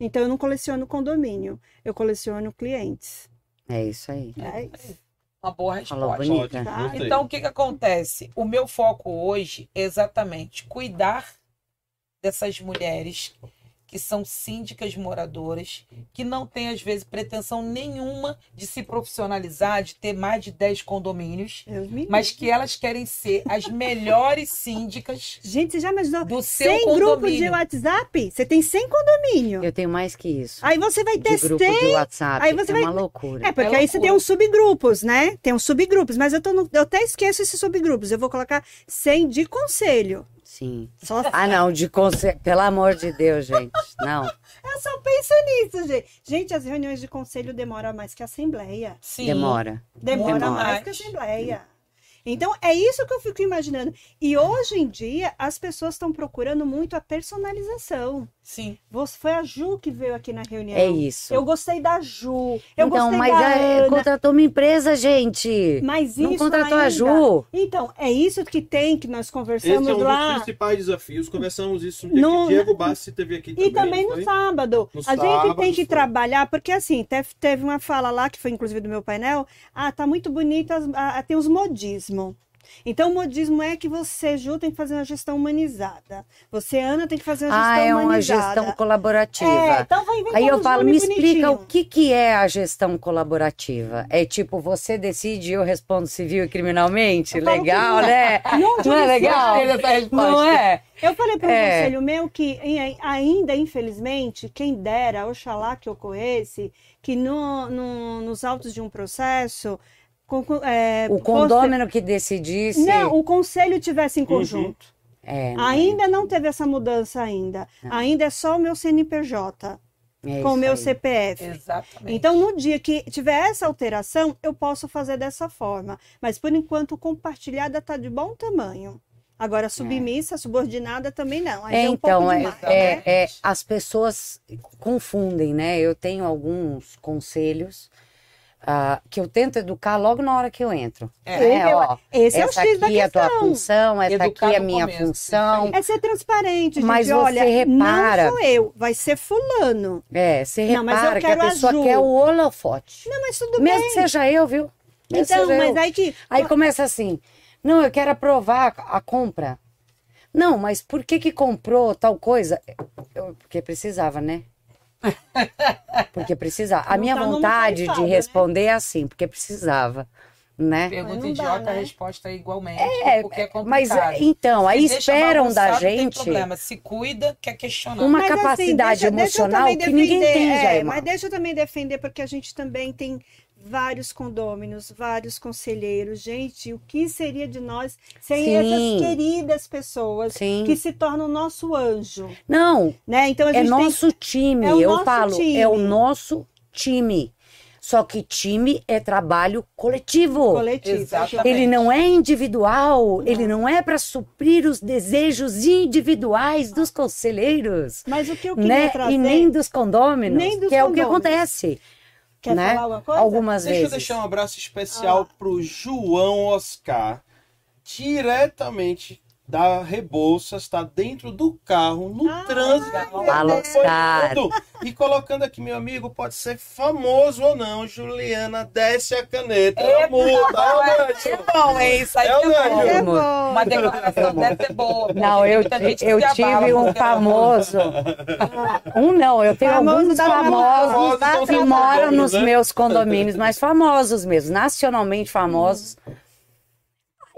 Então eu não coleciono condomínio, eu coleciono clientes. É isso aí. É isso. Uma boa resposta. bonita. Gostei. Então, o que, que acontece? O meu foco hoje é exatamente cuidar dessas mulheres que são síndicas moradoras, que não têm, às vezes, pretensão nenhuma de se profissionalizar, de ter mais de 10 condomínios, me mas que elas querem ser as melhores síndicas Gente, você já imaginou do seu 100 grupos de. WhatsApp? Você tem 100 condomínio. Eu tenho mais que isso. Aí você vai ter de grupo 100. de WhatsApp. aí você é vai- uma loucura. É, porque É aí você tem loucura. uns subgrupos, né? Tem uns subgrupos, mas eu, tô no- eu até esqueço esses subgrupos. Eu vou colocar 100 de conselho. Sim. Só, Ah, não, de conselho. Pelo amor de Deus, gente. Não. eu só penso nisso, gente. Gente, as reuniões de conselho demoram mais que a assembleia. Sim. Demora. Demora Demora. mais que a assembleia. Então, é isso que eu fico imaginando. E hoje em dia, as pessoas estão procurando muito a personalização. Sim. Você, foi a Ju que veio aqui na reunião. É isso. Eu gostei da Ju. Eu então, gostei mas da a- Ana. contratou uma empresa, gente. Mas Não isso contratou ainda... a Ju. Então, é isso que tem, que nós Esse conversamos é um dos lá. principais desafios. Conversamos isso no No- Diego Bassi teve aqui também. E também não no foi? sábado. No a sábado, gente tem que foi. trabalhar, porque assim, teve, teve uma fala lá, que foi inclusive do meu painel, ah, tá muito bonita, ah, tem os modismo. Então, o modismo é que você, Ju, tem que fazer uma gestão humanizada. Você, Ana, tem que fazer uma Ah, gestão é uma humanizada. gestão colaborativa. É, então vai Aí eu falo, me nomes explica o bonitinho. que, que é a gestão colaborativa. É tipo, você decide e eu respondo civil e criminalmente? Eu Legal, não né? Onde Não é legal? Gostei dessa resposta. Não é? Eu falei para um É. conselho meu que ainda, infelizmente, quem dera, oxalá que ocorresse, que no, no- nos autos de um processo... é, O fosse- condômino que decidisse. Não, o conselho tivesse em conjunto. É, Ainda não teve essa mudança ainda. Ainda é só o meu CNPJ é com o meu aí. CPF. Exatamente. Então, no dia que tiver essa alteração, eu posso fazer dessa forma. Mas, por enquanto, compartilhada está de bom tamanho. Agora, submissa, subordinada também não. Aí É, é um então, pouco é, demais, é- né? é, as pessoas confundem, né? Eu tenho alguns conselhos ah, que eu tento educar logo na hora que eu entro. É, É, ó, Esse é o essa X da aqui é a tua questão. função, essa Educar aqui é a minha começo, função. É ser transparente, gente. Mas você Olha, repara- não sou eu, vai ser fulano. É, você Não, mas eu repara que a quero a pessoa quer o holofote. Não, mas tudo Mesmo bem. que seja eu, viu? Mesmo Então, mas eu. aí que... Aí começa assim, não, eu quero aprovar a compra. Não, mas por que que comprou tal coisa? Eu- porque precisava, né? Porque precisava. A minha tá vontade de almofada, né? responder é assim, porque precisava, né? Pergunta Mas não dá, idiota, né? a resposta é igualmente. É, porque é Mas complicado. então, aí deixa esperam da gente problema. Se cuida, quer questionar. uma Mas, assim, capacidade deixa- deixa emocional também que ninguém defender, tem, é, Jair. Mas deixa eu também defender, porque a gente também tem vários condôminos, vários conselheiros. Gente, o que seria de nós sem Sim. essas queridas pessoas Sim. que se tornam nosso anjo, Não, né? Então a é gente tem nosso time. é o eu nosso falo, time. é o nosso time. Só que time é trabalho coletivo. coletivo. Exatamente. Ele não é individual, ele não é para suprir os desejos individuais dos conselheiros, Mas o que eu queria né? trazer... E nem dos condôminos, Nem dos que é o que condôminos. acontece, Quer né? falar alguma coisa? Algumas Deixa eu vezes. deixar um abraço especial pro João Oscar, diretamente da Rebouças, está dentro do carro, no Ah, trânsito, acompanhando. e colocando aqui, meu amigo, pode ser famoso ou não, Juliana, desce a caneta, é Eita, a multa, é o é Nânio. bom, é isso aí. É o que é bom. É amor. bom. Uma declaração é boa. Não, eu, eu tive um famoso. Um não, eu tenho Famoso alguns da famosos famosa, que moram nos né? meus condomínios, mas famosos mesmo, nacionalmente famosos.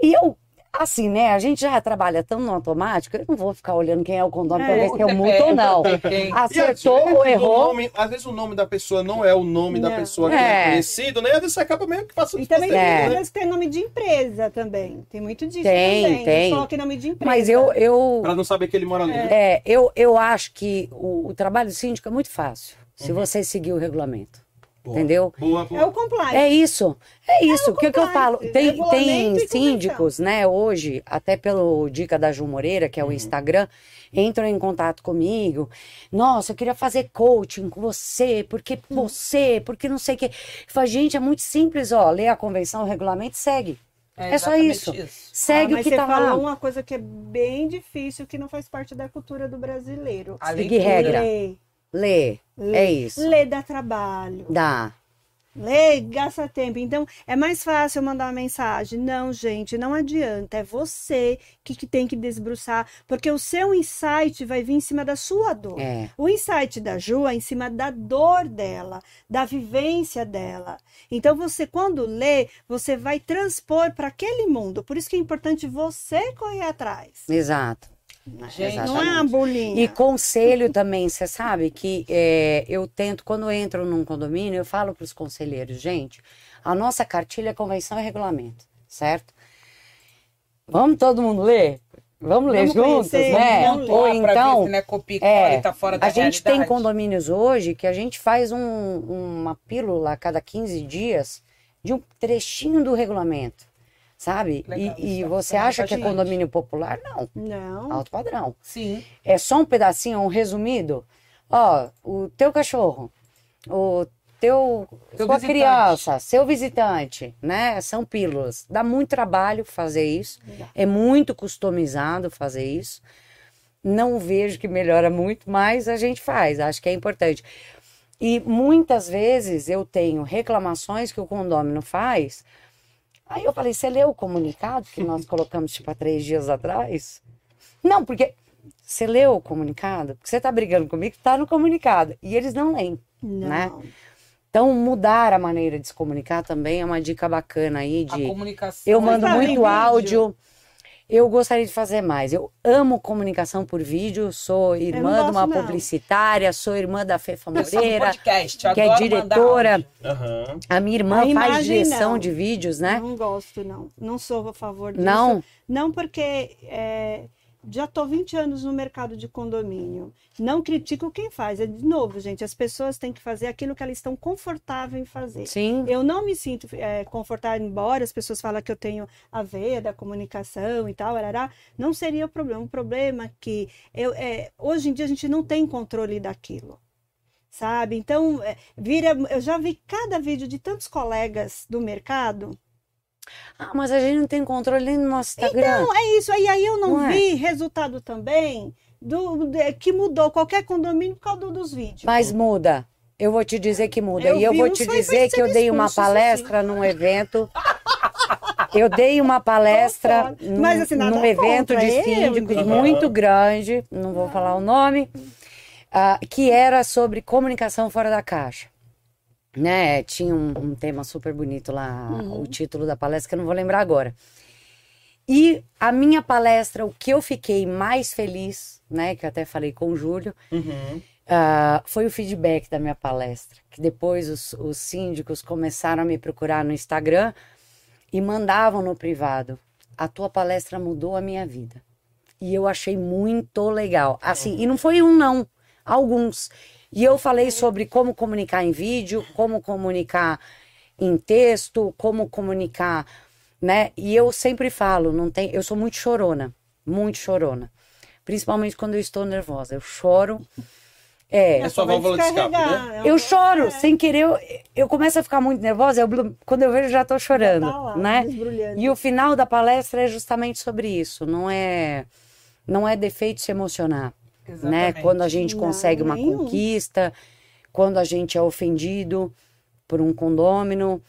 E eu, assim, né, a gente já trabalha tão no automático, eu não vou ficar olhando quem é o condomínio É. pra ver se eu multo ou não. Acertou ou o errou. nome- às vezes o nome da pessoa não é o nome da Não. pessoa que é, É. conhecido, né? Às vezes você acaba meio que passando E também tem É. que tem nome de empresa também. Tem muito disso Tem, também. tem. Coloque nome de empresa. Mas eu, eu, Pra não saber que ele mora ali. né? é, eu, eu acho que o, o trabalho síndico é muito fácil, se você seguir o regulamento. Boa. Entendeu? Boa, boa. É o compliance. É isso, é isso. O que, que eu falo? Tem, tem síndicos, né, hoje, até pelo Dica da Ju Moreira, que é o Instagram, entram em contato comigo. Nossa, eu queria fazer coaching com você, porque você, porque não sei o quê. Eu falo, gente, é muito simples, ó. Lê a convenção, o regulamento segue. É só exatamente isso. Segue Ah, o que tá falou lá. uma coisa que é bem difícil, que não faz parte da cultura do brasileiro. A leitura. regra. Lê. Lê. Lê. É isso. Lê dá trabalho. Dá. Lê, gasta tempo. Então, é mais fácil mandar uma mensagem. Não, gente, não adianta. É você que, que tem que desbruçar, porque o seu insight vai vir em cima da sua dor. É. O insight da Ju é em cima da dor dela, da vivência dela. Então, você, quando lê, você vai transpor para aquele mundo. Por isso que é importante você correr atrás. Exato. Gente, Não é uma Exatamente. bolinha. E conselho também, você sabe que é, eu tento, quando eu entro num condomínio, eu falo para os conselheiros, gente, a nossa cartilha é convenção e regulamento, certo? Vamos todo mundo ler? Vamos ler Vamos juntos, né? Ou então, se não é copia e é, tá fora da a gente tem realidade. condomínios hoje que a gente faz um- uma pílula a cada 15 dias de um trechinho do regulamento, sabe? Legal, e e você acha que é condomínio popular? Não, Não. alto padrão Sim. é só um pedacinho, um resumido. Ó, o teu cachorro, o teu, Teu sua visitante. criança, seu visitante, né? São pílulas. Dá muito trabalho fazer isso. É muito customizado fazer isso. Não vejo que melhora muito, mas a gente faz. Acho que é importante. E muitas vezes eu tenho reclamações que o condômino faz. Aí eu falei, você leu o comunicado que nós colocamos tipo há três dias atrás? Não, porque você leu o comunicado? Porque você tá brigando comigo, tá no comunicado. E eles não leem. Não. Né? Então, mudar a maneira de se comunicar também é uma dica bacana aí A de. comunicação. Eu mando em muito vídeo. Eu gostaria de fazer mais. Eu amo comunicação por vídeo. Sou irmã de uma não. publicitária, sou irmã da Fefa Moreira, podcast, que é diretora. Aham. A minha irmã A faz direção não. de vídeos, né? Não gosto, não. Não sou a favor disso. Não? Não, porque é, já estou 20 anos no mercado de condomínio. Não critico quem faz. É de novo, gente, as pessoas têm que fazer aquilo que elas estão confortáveis em fazer. Sim. Eu não me sinto é, confortável, embora as pessoas falem que eu tenho a veia da comunicação e tal, arará, não seria o problema. O problema é que eu, é, hoje em dia a gente não tem controle daquilo. sabe? Então, é, vira, eu já vi cada vídeo de tantos colegas do mercado. Ah, mas a gente não tem controle nem no nosso Instagram. Então, é isso. Aí, aí eu não, Não é? vi resultado também do, de- que mudou qualquer condomínio por causa do- dos vídeos. Mas muda. Eu vou te dizer que muda. Eu e eu vou te dizer que eu dei uma palestra num evento. Eu dei uma palestra num, Mas, assim, num evento de síndicos muito grande, não vou falar o nome, ah, que era sobre comunicação fora da caixa. Né? Tinha um, um tema super bonito lá, Uhum. o título da palestra, que eu não vou lembrar agora. E a minha palestra, o que eu fiquei mais feliz, né, que eu até falei com o Júlio, Uhum. ah, foi o feedback da minha palestra. Que depois os, os síndicos começaram a me procurar no Instagram e mandavam no privado. A tua palestra mudou a minha vida. E eu achei muito legal. Assim, e não foi um, não. Alguns. E eu falei sobre como comunicar em vídeo, como comunicar em texto, como comunicar, né? E eu sempre falo, não tem, eu sou muito chorona, muito chorona. Principalmente quando eu estou nervosa. Eu choro. É, É sua Vai válvula de escape, né? é eu choro, é, sem querer, eu, eu começo a ficar muito nervosa, eu quando eu vejo já tô chorando, tá lá, né? E o final da palestra é justamente sobre isso, não é não é defeito se emocionar, né? Exatamente. Quando a gente Não, consegue uma nenhum. conquista, quando a gente é ofendido por um condômino,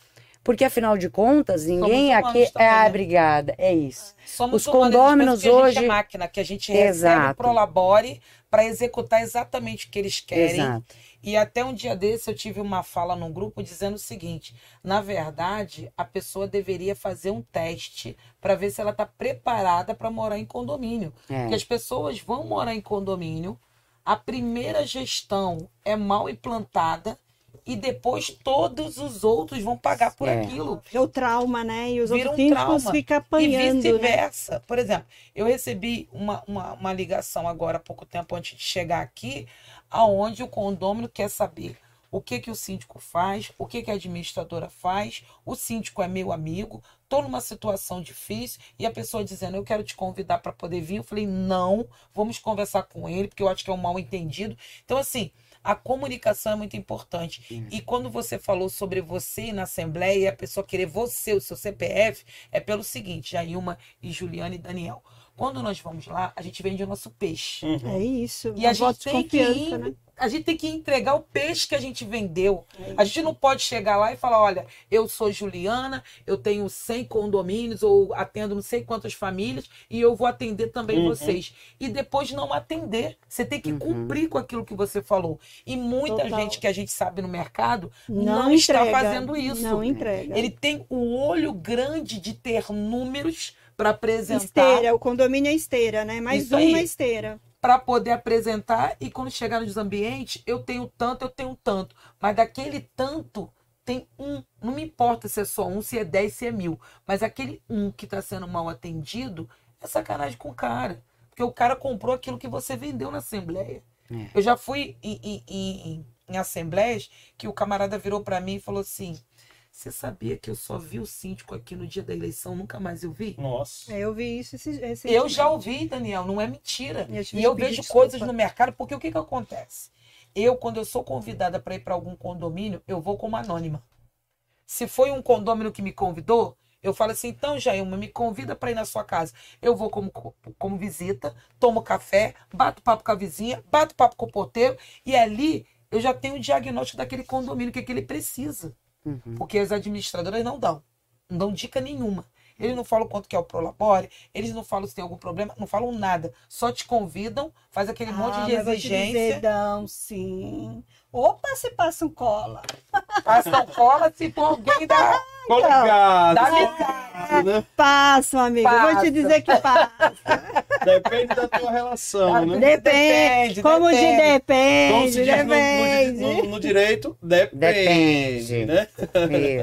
porque afinal de contas, ninguém aqui também, é né? obrigada, é isso. Somos Os condôminos que a gente hoje- é máquina, que a gente recebe Exato. Prolabore para executar exatamente o que eles querem. Exato. E até um dia desse eu tive uma fala num grupo dizendo o seguinte: na verdade, a pessoa deveria fazer um teste para ver se ela está preparada para morar em condomínio. É. Porque as pessoas vão morar em condomínio, a primeira gestão é mal implantada e depois todos os outros vão pagar por É. aquilo. Porque o trauma, né? E os Vira outros um trauma. ficam E apanhando, né? vice-versa. Por exemplo, eu recebi uma, uma, uma ligação agora há pouco tempo antes de chegar aqui, aonde o condômino quer saber o que que o síndico faz, o que que a administradora faz, o síndico é meu amigo, estou numa situação difícil e a pessoa dizendo, eu quero te convidar para poder vir. Eu falei, não, vamos conversar com ele, porque eu acho que é um mal entendido. Então, assim, a comunicação é muito importante. E quando você falou sobre você na Assembleia e a pessoa querer você, o seu CPF, é pelo seguinte, Jailma e Juliana e Daniel. Quando nós vamos lá, a gente vende o nosso peixe. Uhum. É isso. E a um voto gente, tem que né? a gente tem que entregar o peixe que a gente vendeu. É A gente não pode chegar lá e falar: olha, eu sou Juliana, eu tenho 100 condomínios ou atendo não sei quantas famílias e eu vou atender também Uhum. vocês. E depois não atender. Você tem que Uhum. cumprir com aquilo que você falou. E muita Total. gente que a gente sabe no mercado não, Não, está fazendo isso. Não entrega. Ele tem o olho grande de ter números para apresentar Esteira, o condomínio é esteira, né? Mais Isso um aí. na esteira. para poder apresentar e quando chegar nos ambientes, eu tenho tanto, eu tenho tanto. Mas daquele tanto tem um. Não me importa se é só um, se é dez, se é mil. Mas aquele um que está sendo mal atendido é sacanagem com o cara. Porque o cara comprou aquilo que você vendeu na Assembleia. É. Eu já fui em, em- em- em assembleias que o camarada virou para mim e falou assim: Você sabia que eu só vi o síndico aqui no dia da eleição, nunca mais eu vi? Nossa. É, eu vi isso esse, esse Eu já ouvi, Daniel, não é mentira. Eu E eu vejo desculpa. coisas no mercado, porque o que, que acontece? Eu, quando eu sou convidada para ir para algum condomínio, eu vou como anônima. Se foi um condomínio que me convidou, eu falo assim, então, Jailma, me convida para ir na sua casa. Eu vou como, como visita, tomo café, bato papo com a vizinha, bato papo com o porteiro, e ali eu já tenho o diagnóstico daquele condomínio, o que, que ele precisa. Uhum. Porque as administradoras não dão. Não dão dica nenhuma. Eles não falam quanto que é o Prolabore, eles não falam se tem algum problema, não falam nada. Só te convidam, faz aquele monte de Ah, mas vou te exigência, Dizer, dão, sim. Opa, se passa um cola. passam cola se for alguém da, Então, metade. né? Passa, amigo. Vou Passa. te dizer que passa. Depende da tua relação, né? Depende. Depende, Como depende. de Como se depende, diz no, no, depende. no- no no direito, depende, Depende. né?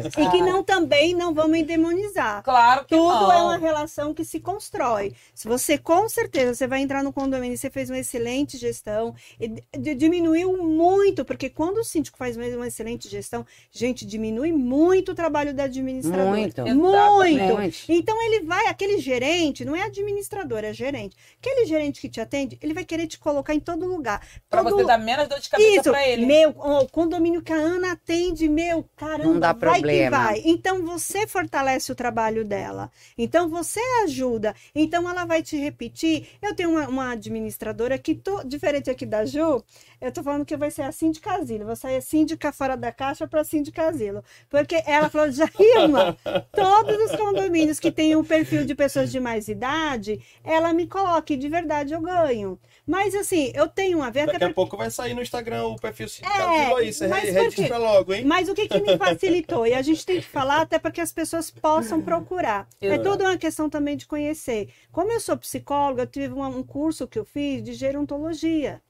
Isso. E que não também não vamos endemonizar. Claro que Tudo não. é uma relação que se constrói. Se você, com certeza, você vai entrar no condomínio e você fez uma excelente gestão, e diminuiu muito, porque quando o síndico faz uma excelente gestão, gente, diminui muito o trabalho da administradora. Muito. Muito. Exatamente. Então ele vai, aquele gerente, não é administrador, é gerente. Aquele gerente que te atende, ele vai querer te colocar em todo lugar. Pra Todo- você dar menos dor de cabeça isso, pra ele. meu, o condomínio que a Ana atende, meu, caramba, Não dá vai problema. que vai. Então você fortalece o trabalho dela. Então você ajuda. Então ela vai te repetir. Eu tenho uma, uma administradora que, tô, diferente aqui da Ju, eu tô falando que vai ser a síndica asilo. Vou sair síndica fora da caixa para síndica asilo. Porque ela falou, Jailma, todos os condomínios que têm um perfil de pessoas de mais idade, ela me coloca e de verdade eu ganho. Mas assim, eu tenho uma verba Daqui a pouco vai sair no Instagram o perfil sindicato É, aí. Você mas logo, hein? Mas o que, que me facilitou? E a gente tem que falar até para que as pessoas possam procurar. É Exato. toda uma questão também de conhecer. Como eu sou psicóloga, eu tive um curso que eu fiz de gerontologia.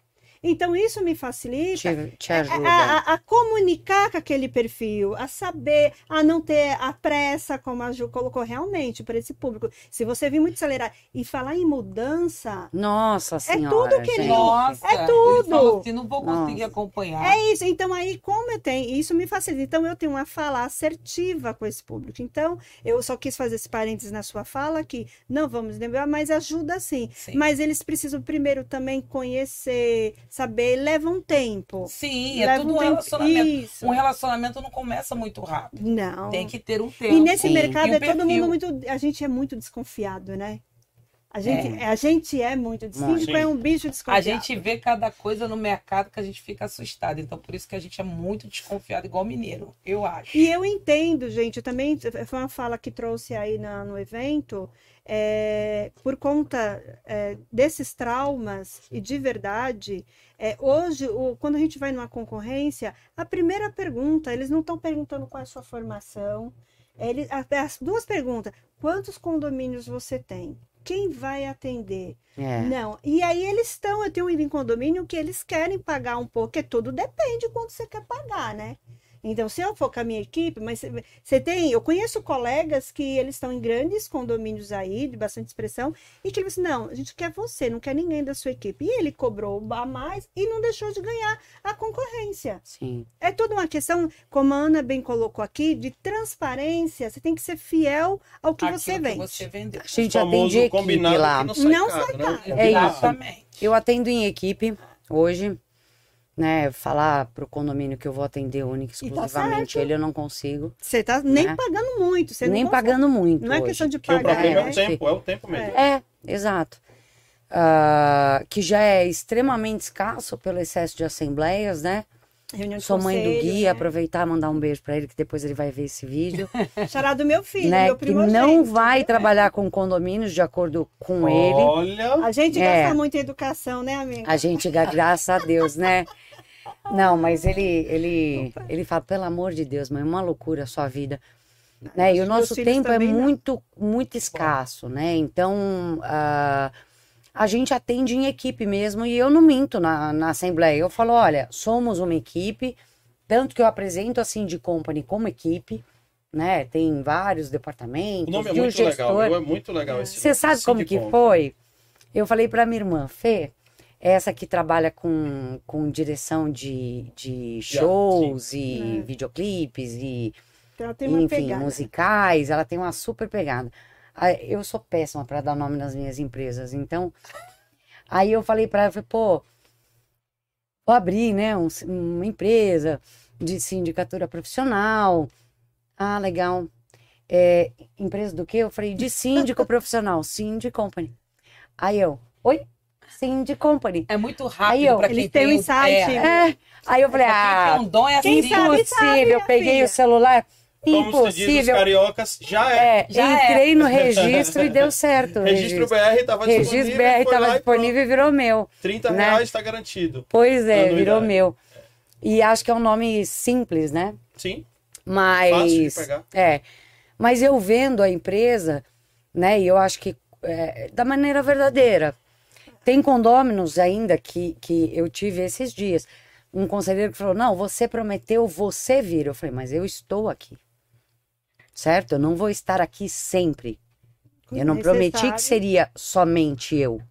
Então, isso me facilita Te, te a, ajuda. a- a comunicar com aquele perfil, a saber, a não ter a pressa, como a Ju colocou realmente para esse público. Se você vir muito acelerar e falar em mudança, Nossa senhora, tudo que ele- gente. Nossa, É tudo. Falou assim, não vou conseguir Nossa. acompanhar. É isso. Então, aí, como eu tenho, isso me facilita. Então, eu tenho uma fala assertiva com esse público. Então, eu só quis fazer esse parênteses na sua fala, que não vamos lembrar, mas ajuda sim. Sim. Mas eles precisam primeiro também conhecer, saber, leva um tempo. Sim, é Leva tudo um tempo. relacionamento. Isso. Um relacionamento não começa muito rápido. Não. Tem que ter um tempo. E nesse Sim. mercado um é todo mundo muito. A gente é muito desconfiado, né? A gente é, É. a gente é muito. Sim. é um bicho A desconfiado. gente vê cada coisa no mercado que a gente fica assustado. Então, por isso que a gente é muito desconfiado, igual mineiro, eu acho. E eu entendo, gente, eu também foi uma fala que trouxe aí na- no evento, é, por conta é, desses traumas e de verdade, é, hoje, o- quando a gente vai numa concorrência, a primeira pergunta, eles não estão perguntando qual é a sua formação, eles, as duas perguntas, quantos condomínios você tem? Quem vai atender? É. Não. E aí eles estão, eu tenho ido em condomínio que eles querem pagar um pouco, porque tudo depende de quanto você quer pagar, né? Então, se eu for com a minha equipe, mas você- tem, eu conheço colegas que eles estão em grandes condomínios aí, de bastante expressão, e que eles dizem, não, a gente quer você, não quer ninguém da sua equipe. E ele cobrou a mais e não deixou de ganhar a concorrência. Sim. É toda uma questão, como a Ana bem colocou aqui, de transparência. Você tem que ser fiel ao que Aquilo você que vende. você vendeu. A gente famoso atende equipe lá. que não sai Não caro, sai né? caro. É isso. Exatamente. Eu atendo em equipe hoje, né? Falar pro condomínio que eu vou atender única tá exclusivamente certo. ele, eu não consigo. Você tá nem Né? pagando muito. Você Nem pagando muito. Não é hoje. questão de Porque o pagar. problema é, né? o tempo, é o tempo mesmo. É, exato. Ah, que já é extremamente escasso pelo excesso de assembleias, né? Reunião de Sou mãe do Gui, né? aproveitar e mandar um beijo pra ele, que depois ele vai ver esse vídeo, Xará do meu filho, né? meu Que primogênito. não vai trabalhar com condomínios de acordo com ele. Olha, A gente É. gasta muito em educação, né, amiga? A gente, gra- graças a Deus, né? Não, mas ele, ele, ele fala, pelo amor de Deus, mãe, é uma loucura a sua vida. Né? E o nosso tempo é não. muito, muito escasso, né? Então, ah, a gente atende em equipe mesmo e eu não minto na, na Assembleia. Eu falo, olha, somos uma equipe, tanto que eu apresento assim de company como equipe, né? Tem vários departamentos, o nome é um muito legal. gestor. viu? É muito legal esse Você nome, sabe como que foi? Eu falei pra minha irmã, Fê, essa que trabalha com, com direção de, de shows e É. videoclipes e, Então, ela tem uma enfim, pegada. musicais, ela tem uma super pegada. Eu sou péssima pra dar nome nas minhas empresas, então. Aí eu falei pra ela, falei, pô, vou abrir, né, um- uma empresa de sindicatura profissional. Ah, legal. É, empresa do quê? Eu falei, de síndico profissional, Cindy Company. Aí eu, oi? Cindy Company. É muito rápido para quem eles têm um insight. É, É, aí eu falei, quem ah, tem um dom é Quem assim. sabe, impossível. Eu minha peguei filha. o celular, Como se diz os impossível. cariocas, já é. É, Já é. entrei no registro e deu certo. Registro BR estava Registro disponível. BR foi estava disponível e virou meu. pronto. 30 né? reais está garantido. Pois é, Anuidade. virou meu. E acho que é um nome simples, né? Sim, fácil de Mas pegar. é, mas eu vendo a empresa, né? E eu acho que é, da maneira verdadeira. Tem condôminos ainda que, que eu tive esses dias. um conselheiro que falou: Não, você prometeu, você vir. Eu falei: Mas eu estou aqui. Certo? Eu não vou estar aqui sempre. Eu não prometi que seria somente eu.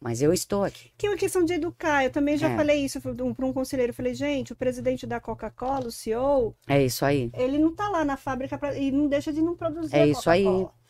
Mas eu estou aqui. Que é uma questão de educar. Eu também já É. falei isso para um, conselheiro. Eu falei, gente, o presidente da Coca-Cola, o CEO, É isso aí. ele não tá lá na fábrica pra, e não deixa de não produzir É isso aí.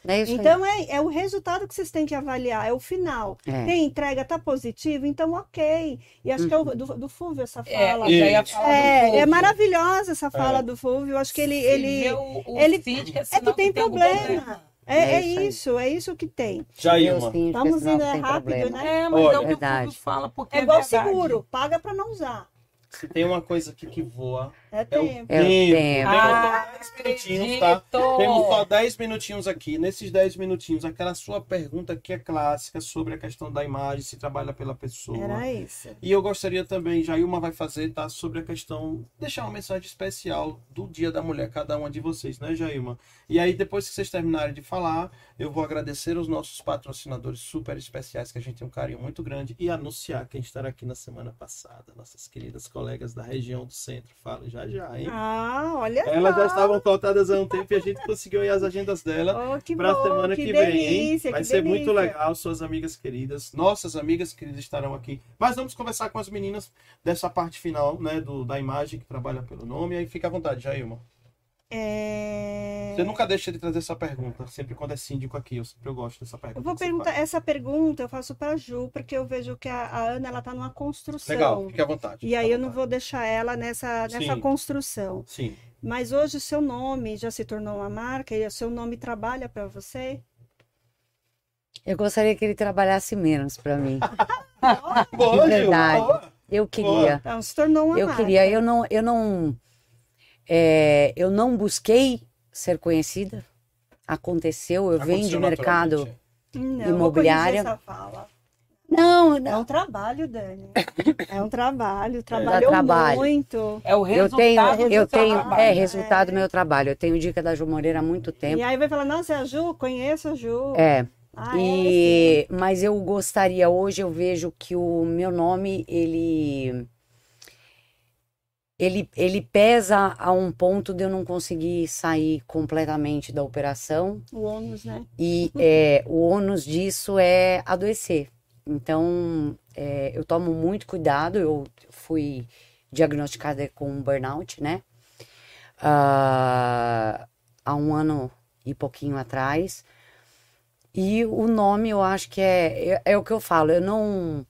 É isso Então é, é o resultado que vocês têm que avaliar, é o final. É. Tem entrega, tá positivo, então ok. E acho que é o do, do Fúvio essa É, fala. já É, é Fulvio. maravilhosa essa fala É. do Fúvio. Acho que ele. Se ele o, o ele- que é que tem problema. É, É é isso aí. isso, é isso que tem. Jailma. Vamos porque senão indo, é rápido, problema. né? É, mas Olha, é o que o. Fulvio fala, porque É é, igual verdade. seguro, paga pra não usar. Se tem uma coisa aqui que voa, É é o tempo. É o tempo. Temos Ah, só 10 minutinhos, tá? Temos só 10 minutinhos aqui. Nesses 10 minutinhos, aquela sua pergunta que é clássica sobre a questão da imagem, se trabalha pela pessoa. Era isso. E eu gostaria também, Jailma vai fazer, tá? Sobre a questão, deixar uma mensagem especial do Dia da Mulher, cada uma de vocês, né, Jailma? E aí, depois que vocês terminarem de falar, eu vou agradecer os nossos patrocinadores super especiais, que a gente tem um carinho muito grande, e anunciar quem estará aqui na semana passada, nossas queridas colegas da região do centro. Falo já já, hein? Ah, olha Elas só. já estavam cotadas há um tempo e a gente conseguiu aí as agendas dela Oh, para a semana que, que vem, delícia, hein? Vai ser muito delícia. legal, suas amigas queridas, nossas amigas queridas estarão aqui. Mas vamos conversar com as meninas dessa parte final, né, do, da imagem que trabalha pelo nome. Aí fica à vontade, Jailma. É... Você nunca deixa de trazer essa pergunta, sempre quando é síndico aqui, eu sempre eu gosto dessa pergunta. Eu vou perguntar, faz. essa pergunta eu faço pra Ju, porque eu vejo que a, a Ana ela tá numa construção. Legal, fique à vontade. E aí à eu não vontade. vou deixar ela nessa, nessa Sim. construção. Sim. Mas hoje o seu nome já se tornou uma marca e o seu nome trabalha para você? Eu gostaria que ele trabalhasse menos pra mim. Boa, Gil, verdade. boa. Eu queria. Então, se tornou uma Eu marca. queria, eu não, eu não, é, eu não busquei ser conhecida. Aconteceu, eu venho de mercado. Não, corrigir essa fala. Não, É não. um trabalho, Dani. É um trabalho. Trabalhou trabalho. muito. É o Eu resultado tenho, do eu tenho, trabalho. é resultado do meu trabalho. Eu tenho dica da Ju Moreira há muito tempo. E aí vai falar, nossa, é a Ju? Conheço a Ju. É, Ah, é, e, mas eu gostaria, hoje eu vejo que o meu nome, ele, ele, ele pesa a um ponto de eu não conseguir sair completamente da operação. O ônus, né? E é, o ônus disso é adoecer. Então, é, eu tomo muito cuidado. Eu fui diagnosticada com um burnout, né? Ah, há um ano e pouquinho atrás. E o nome, eu acho que é, é, é o que eu falo. Eu não,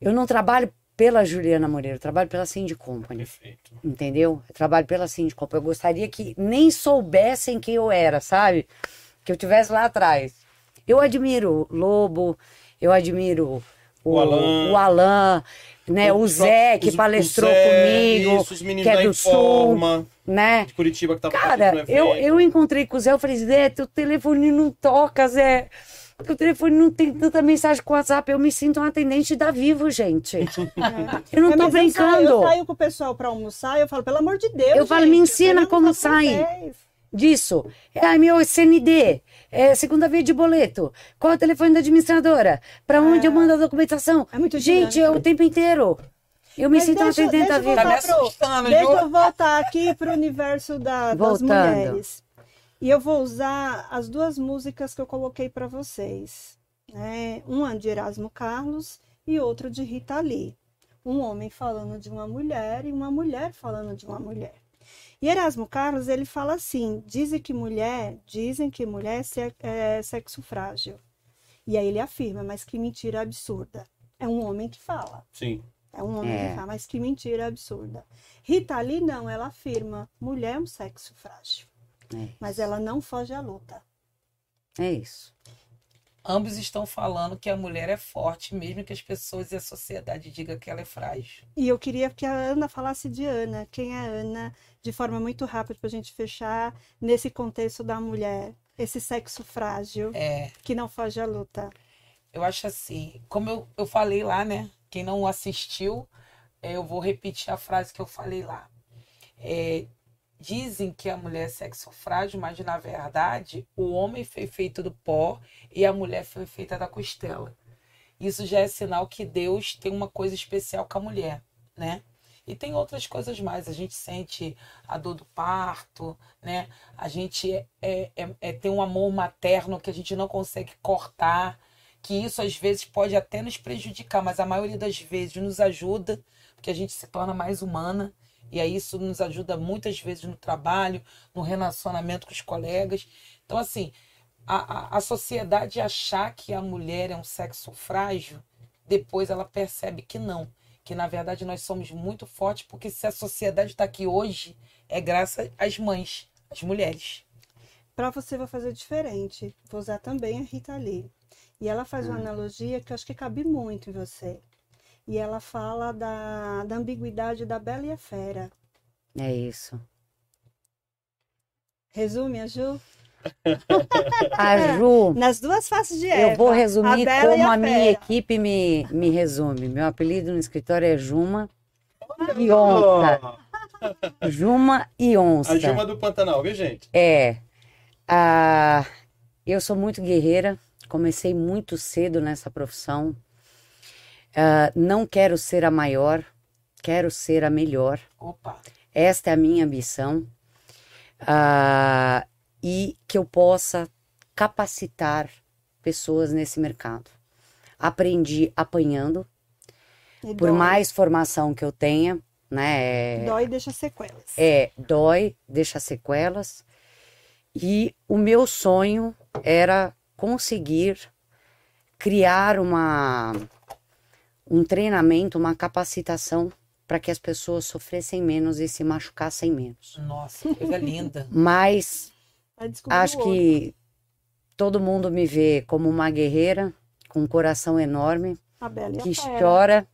eu não trabalho pela Juliana Moreira, eu trabalho pela Cindy Company. Perfeito. Entendeu? Eu trabalho pela Sindicop. Eu gostaria que nem soubessem quem eu era, sabe? Que eu tivesse lá atrás. Eu admiro o Lobo, eu admiro o, O Alan. o né? O Os Zé, que os- palestrou o Zé, comigo, Isso, os que é do Sul, Informa, né? de Curitiba, que tava Cara, eu, eu encontrei com o Zé, eu falei, Zé, teu telefone não toca, Zé. Teu telefone não tem tanta mensagem com o WhatsApp. Eu me sinto uma atendente da Vivo, gente. Eu não É, tô mas eu saio- brincando. Eu saio com o pessoal pra almoçar e eu falo, pelo amor de Deus. Eu falo, gente, me ensina eu como não faço sai. vocês. disso. É meu CND, é segunda vez de boleto. Qual é o telefone da administradora? Para onde eu mando a documentação? É muito Gente, dinâmico. é o tempo inteiro. Eu me Mas sinto deixa- atendente da eu Tá pro- Deixa eu voltar aqui pro universo da- das mulheres. E eu vou usar as duas músicas que eu coloquei para vocês. Né? Uma de Erasmo Carlos e outra de Rita Lee. Um homem falando de uma mulher e uma mulher falando de uma mulher. E Erasmo Carlos, ele fala assim, dizem que mulher, dizem que mulher é se- é sexo frágil. E aí ele afirma, mas que mentira absurda. É um homem que fala. Sim. É um homem É. que fala, mas que mentira absurda. Rita Lee não, ela afirma, mulher é um sexo frágil. É. Mas ela não foge à luta. É isso. Ambos estão falando que a mulher é forte, mesmo que as pessoas e a sociedade digam que ela é frágil. E eu queria que a Ana falasse de Ana. Quem é Ana? De forma muito rápida para a gente fechar nesse contexto da mulher. Esse sexo frágil É, que não foge à luta. eu acho assim, como eu, eu falei lá, né? Quem não assistiu, é, eu vou repetir a frase que eu falei lá. É, dizem que a mulher é sexo frágil, mas na verdade o homem foi feito do pó e a mulher foi feita da costela. Isso já é sinal que Deus tem uma coisa especial com a mulher, né? E tem outras coisas mais. A gente sente a dor do parto, né? A gente é, é, é, é tem um amor materno que a gente não consegue cortar, que isso às vezes pode até nos prejudicar, mas a maioria das vezes nos ajuda, porque a gente se torna mais humana. E aí isso nos ajuda muitas vezes no trabalho, no relacionamento com os colegas. Então, assim, a, a, a sociedade achar que a mulher é um sexo frágil, depois ela percebe que não. Que na verdade nós somos muito fortes, porque se a sociedade está aqui hoje, é graças às mães, às mulheres. Para você, vou fazer diferente. Vou usar também a Rita Lee. E ela faz uma Hum. analogia que eu acho que cabe muito em você. E ela fala da, da ambiguidade da Bela e a Fera. É isso. Resume, a Ju? A Ju, Nas duas faces de Eva. eu vou resumir a Bela como a a minha equipe me, me resume. Meu apelido no escritório é Juma e Onça. Juma e Onça. A Juma do Pantanal, viu, gente? É. Ah, eu sou muito guerreira, comecei muito cedo nessa profissão. Ah, não quero ser a maior, quero ser a melhor. Opa! Esta é a minha ambição. Ah, e que eu possa capacitar pessoas nesse mercado. Aprendi apanhando, E por dói. mais formação que eu tenha, né? é- Dói e deixa sequelas. é, dói, deixa sequelas. E o meu sonho era conseguir criar uma, um treinamento, uma capacitação para que as pessoas sofressem menos e se machucassem menos. Nossa, que coisa linda. Mas acho que todo mundo me vê como uma guerreira com um coração enorme, A Bela e a que Fera. chora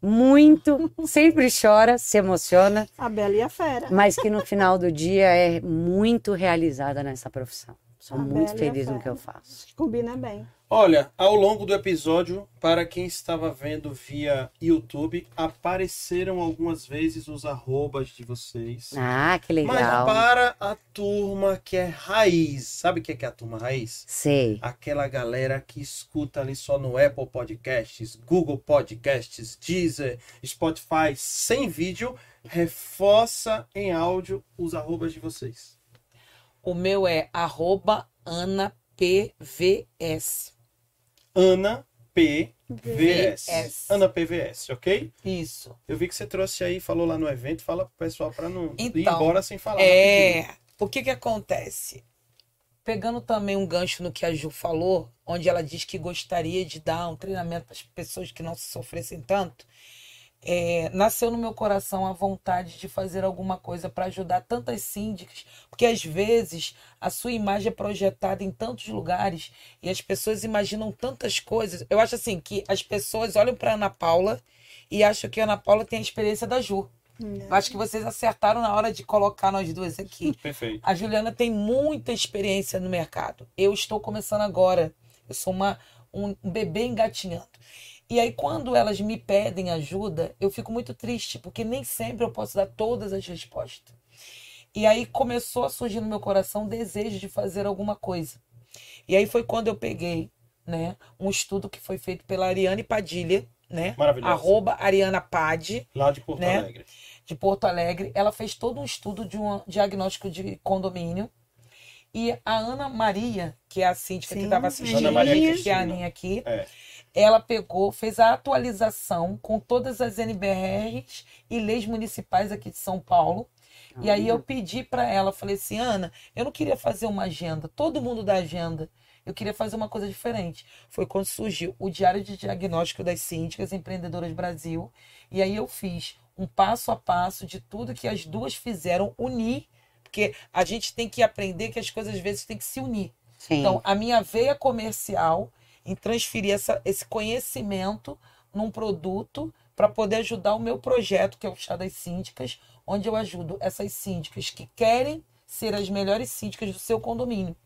muito, sempre chora, se emociona. A Bela e a Fera. mas que no final do dia é muito realizada nessa profissão. Sou A muito feliz no que eu faço. Combina bem. Olha, ao longo do episódio, para quem estava vendo via YouTube, apareceram algumas vezes os arrobas de vocês. Ah, que Mas legal. para a turma que é raiz, sabe o que é, que é a turma raiz? Sei. Aquela galera que escuta ali só no Apple Podcasts, Google Podcasts, Deezer, Spotify, sem vídeo, reforça em áudio os arrobas de vocês. O meu é arroba AnaPVS. Ana PVS. VS. Ana PVS, ok? Isso. Eu vi que você trouxe aí, falou lá no evento, fala pro pessoal para não ir Então, embora sem falar. É, o que que acontece? Pegando também um gancho no que a Ju falou, onde ela diz que gostaria de dar um treinamento para as pessoas que não se sofressem tanto, é, nasceu no meu coração a vontade de fazer alguma coisa para ajudar tantas síndicas, porque às vezes a sua imagem é projetada em tantos lugares e as pessoas imaginam tantas coisas. Eu acho assim que as pessoas olham para Ana Paula e acham que a Ana Paula tem a experiência da Ju. Eu acho que vocês acertaram na hora de colocar nós duas aqui. Perfeito. A Juliana tem muita experiência no mercado. Eu estou começando agora. Eu sou uma, um um bebê engatinhando. E aí, quando elas me pedem ajuda, eu fico muito triste, porque nem sempre eu posso dar todas as respostas. E aí começou a surgir no meu coração o desejo de fazer alguma coisa. E aí foi quando eu peguei né, um estudo que foi feito pela Ariane Padilha, né? Arroba Ariana Pad Lá de Porto né? Alegre. de Porto Alegre. Ela fez todo um estudo de um diagnóstico de condomínio. E a Ana Maria, que é a síndica que Sim, estava assistindo, Ana Maria que é a. Aninha aqui, É. ela pegou, fez a atualização com todas as NBRs e leis municipais aqui de São Paulo. E aí eu pedi para ela, falei assim, Ana, eu não queria fazer uma agenda, todo mundo dá agenda. Eu queria fazer uma coisa diferente. Foi quando surgiu o Diário de Diagnóstico das Síndicas Empreendedoras Brasil. E aí eu fiz um passo a passo de tudo que as duas fizeram, unir, porque a gente tem que aprender que as coisas às vezes têm que se unir. Sim. Então, a minha veia comercial em transferir essa, esse conhecimento num produto para poder ajudar o meu projeto, que é o Chá das Síndicas, onde eu ajudo essas síndicas que querem ser as melhores síndicas do seu condomínio.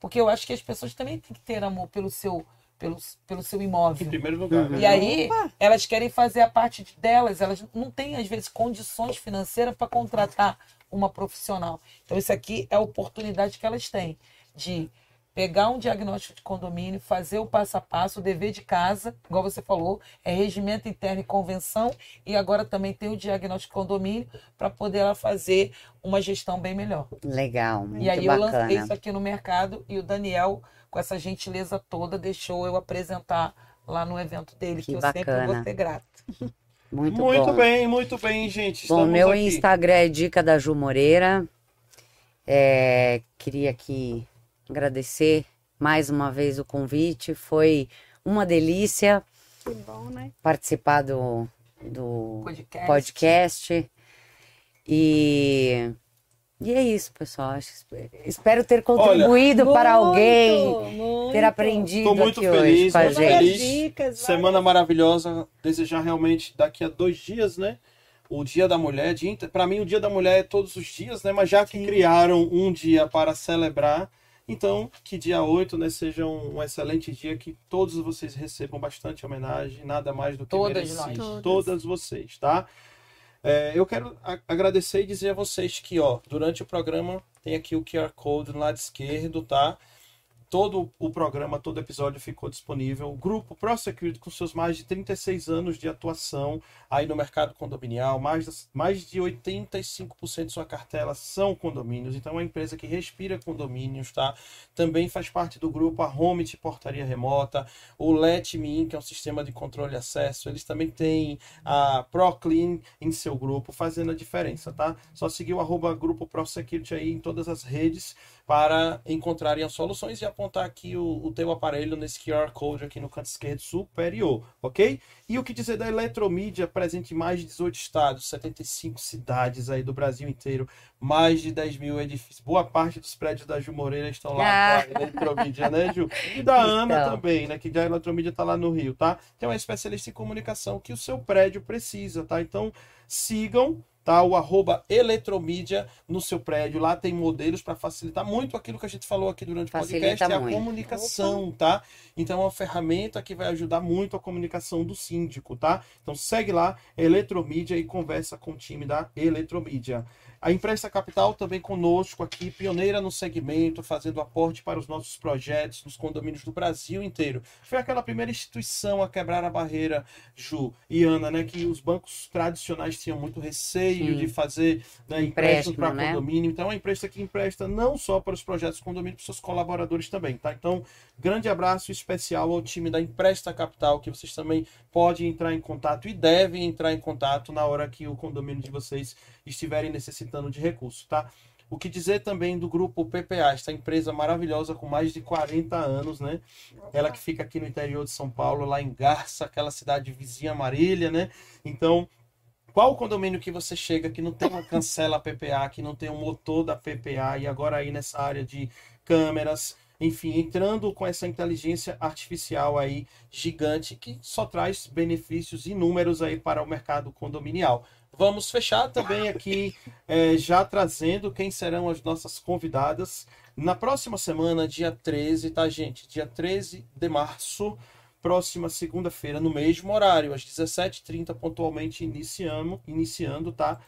Porque eu acho que as pessoas também têm que ter amor pelo seu, pelo, pelo seu Em imóvel. primeiro lugar. né? E aí, elas querem fazer a parte delas, elas não têm, às vezes, condições financeiras para contratar uma profissional. Então, isso aqui é a oportunidade que elas têm de pegar um diagnóstico de condomínio, fazer o passo a passo, o dever de casa, igual você falou, é regimento interno e convenção, e agora também tem o diagnóstico de condomínio para poder ela fazer uma gestão bem melhor. Legal, muito e aí bacana. eu lancei isso aqui no mercado e o Daniel, com essa gentileza toda, deixou eu apresentar lá no evento dele, que, Que eu sempre bacana. vou ser grata. Muito, Muito, bom. bem, muito bem, gente. Bom, Estamos meu aqui. Instagram é Dica da Ju Moreira. É, queria aqui agradecer mais uma vez o convite. Foi uma delícia Que bom, né? participar do, do Podcast. podcast. E, e é isso, pessoal. Espero ter contribuído para Muito, alguém muito. Ter aprendido Tô muito feliz, hoje com a muito feliz. dicas, Semana várias- maravilhosa. Desejar realmente daqui a dois dias, né? O Dia da Mulher. Inter- pra mim, o Dia da Mulher é todos os dias, né? Mas já que Sim. criaram um dia para celebrar, então que dia 8 né, seja um, um excelente dia, que todos vocês recebam bastante homenagem, nada mais do que Todas merecido. nós. Todas. Todas vocês, tá? É, eu quero agradecer e dizer a vocês que, ó, durante o programa tem aqui o QR Code no lado esquerdo, tá? Todo o programa, todo episódio ficou disponível. O grupo ProSecurity, com seus mais de 36 anos de atuação aí no mercado condominial, mais, mais de 85% de sua cartela são condomínios. Então, é uma empresa que respira condomínios, tá? Também faz parte do grupo a Home de Portaria Remota, o Let Me In, que é um sistema de controle e acesso. Eles também têm a ProClean em seu grupo, fazendo a diferença, tá? Só seguir o arroba grupo ProSecurity aí em todas as redes para encontrarem as soluções e apontar aqui o, o teu aparelho nesse QR Code aqui no canto esquerdo superior, ok? E o que dizer da Eletromídia, presente em mais de 18 estados, 75 cidades aí do Brasil inteiro, mais de 10 mil edifícios. Boa parte dos prédios da Ju Moreira estão lá Ah. Eletromídia, né, Ju? E da Ana Então. também, né? Que a Eletromídia tá lá no Rio, tá? Tem uma especialista em comunicação que o seu prédio precisa, tá? Então sigam tá? O arroba Eletromídia no seu prédio. Lá tem modelos para facilitar muito aquilo que a gente falou aqui durante o Facilita podcast, é a muito. comunicação, tá? Então é uma ferramenta que vai ajudar muito a comunicação do síndico, tá? Então segue lá, Eletromídia, e conversa com o time da Eletromídia. A Empresta Capital também conosco aqui, pioneira no segmento, fazendo aporte para os nossos projetos nos condomínios do Brasil inteiro. Foi aquela primeira instituição a quebrar a barreira, Ju e Ana, né? Que os bancos tradicionais tinham muito receio Sim. de fazer né, Empréstimo, empréstimos para né? condomínio. Então, é uma empresa que empresta não só para os projetos condomínio, para os seus colaboradores também, tá? Então, grande abraço especial ao time da Empresta Capital, que vocês também podem entrar em contato e devem entrar em contato na hora que o condomínio de vocês estiverem necessitando de recurso, tá? O que dizer também do grupo PPA, esta empresa maravilhosa com mais de 40 anos, né? Ela que fica aqui no interior de São Paulo, lá em Garça, aquela cidade vizinha Marília, né? Então, qual o condomínio que você chega que não tem uma cancela PPA, que não tem um motor da PPA e agora aí nessa área de câmeras, enfim, entrando com essa inteligência artificial aí gigante que só traz benefícios inúmeros aí para o mercado condominial. Vamos fechar também aqui eh, já trazendo quem serão as nossas convidadas na próxima semana, dia 13, tá, gente? Dia 13 de março, próxima segunda-feira, no mesmo horário, às 17h30, pontualmente iniciando, iniciando, tá?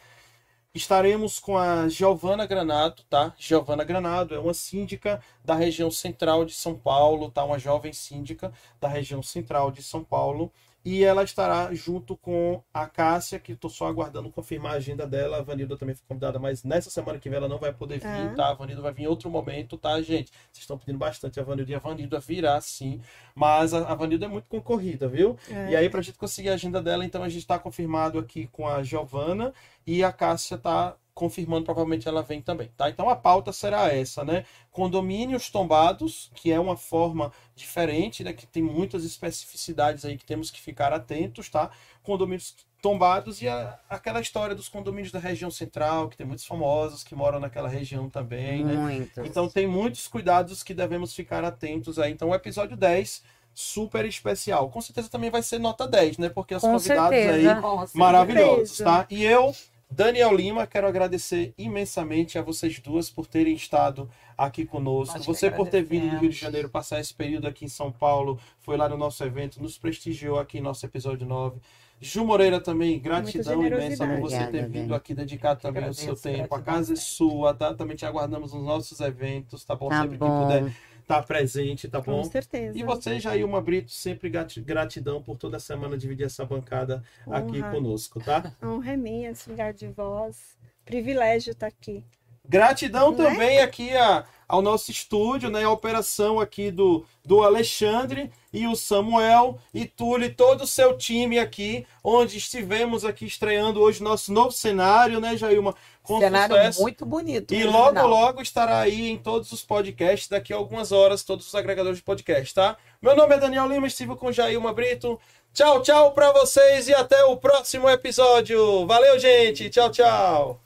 Estaremos com a Giovana Granado, tá? Giovana Granado é uma síndica da região central de São Paulo, tá? Uma jovem síndica da região central de São Paulo. E ela estará junto com a Cássia, que estou só aguardando confirmar a agenda dela. A Vanilda também foi convidada, mas nessa semana que vem ela não vai poder vir, Ah. tá? A Vanilda vai vir em outro momento, tá, gente? Vocês estão pedindo bastante a Vanilda e a Vanilda virá sim. Mas a, a Vanilda é muito concorrida, viu? É. E aí, pra gente conseguir a agenda dela, então a gente está confirmado aqui com a Giovana e a Cássia tá confirmando, provavelmente ela vem também, tá? Então a pauta será essa, né? Condomínios tombados, que é uma forma diferente, né? Que tem muitas especificidades aí que temos que ficar atentos, tá? Condomínios tombados e a- aquela história dos condomínios da região central, que tem muitos famosos que moram naquela região também, né? Muito. Então tem muitos cuidados que devemos ficar atentos aí. Então o episódio 10, super especial. Com certeza também vai ser nota 10, né? Porque os Com convidados certeza. aí certeza. maravilhosos, certeza. tá? E eu, Daniel Lima, quero agradecer imensamente a vocês duas por terem estado aqui conosco. Que Você por ter vindo do Rio de. Janeiro passar esse período aqui em São Paulo, foi lá no nosso evento, nos prestigiou aqui em nosso episódio 9. Ju Moreira também, gratidão imensa por você ter Obrigada, vindo aqui, dedicado também o agradeço, seu tempo. A casa é sua, tá? Também te aguardamos nos nossos eventos, tá bom? Tá Sempre que bom. puder estar presente, tá bom? Com certeza. E você, Jailma Brito, sempre grati- gratidão por toda semana dividir essa bancada aqui Honra. conosco, tá? Honra é minha, esse lugar de voz. Privilégio estar aqui. Gratidão Não é? também aqui a, ao nosso estúdio, né? A operação aqui do, do Alexandre e o Samuel e Túlio e todo o seu time aqui, onde estivemos aqui estreando hoje nosso novo cenário, né, Jailma? Com Cenário sucesso. muito bonito. E logo, não. logo estará aí em todos os podcasts, daqui a algumas horas, todos os agregadores de podcast, tá? Meu nome é Daniel Lima, estive com Jailma Brito. Tchau, tchau pra vocês e até o próximo episódio. Valeu, gente. Tchau, tchau.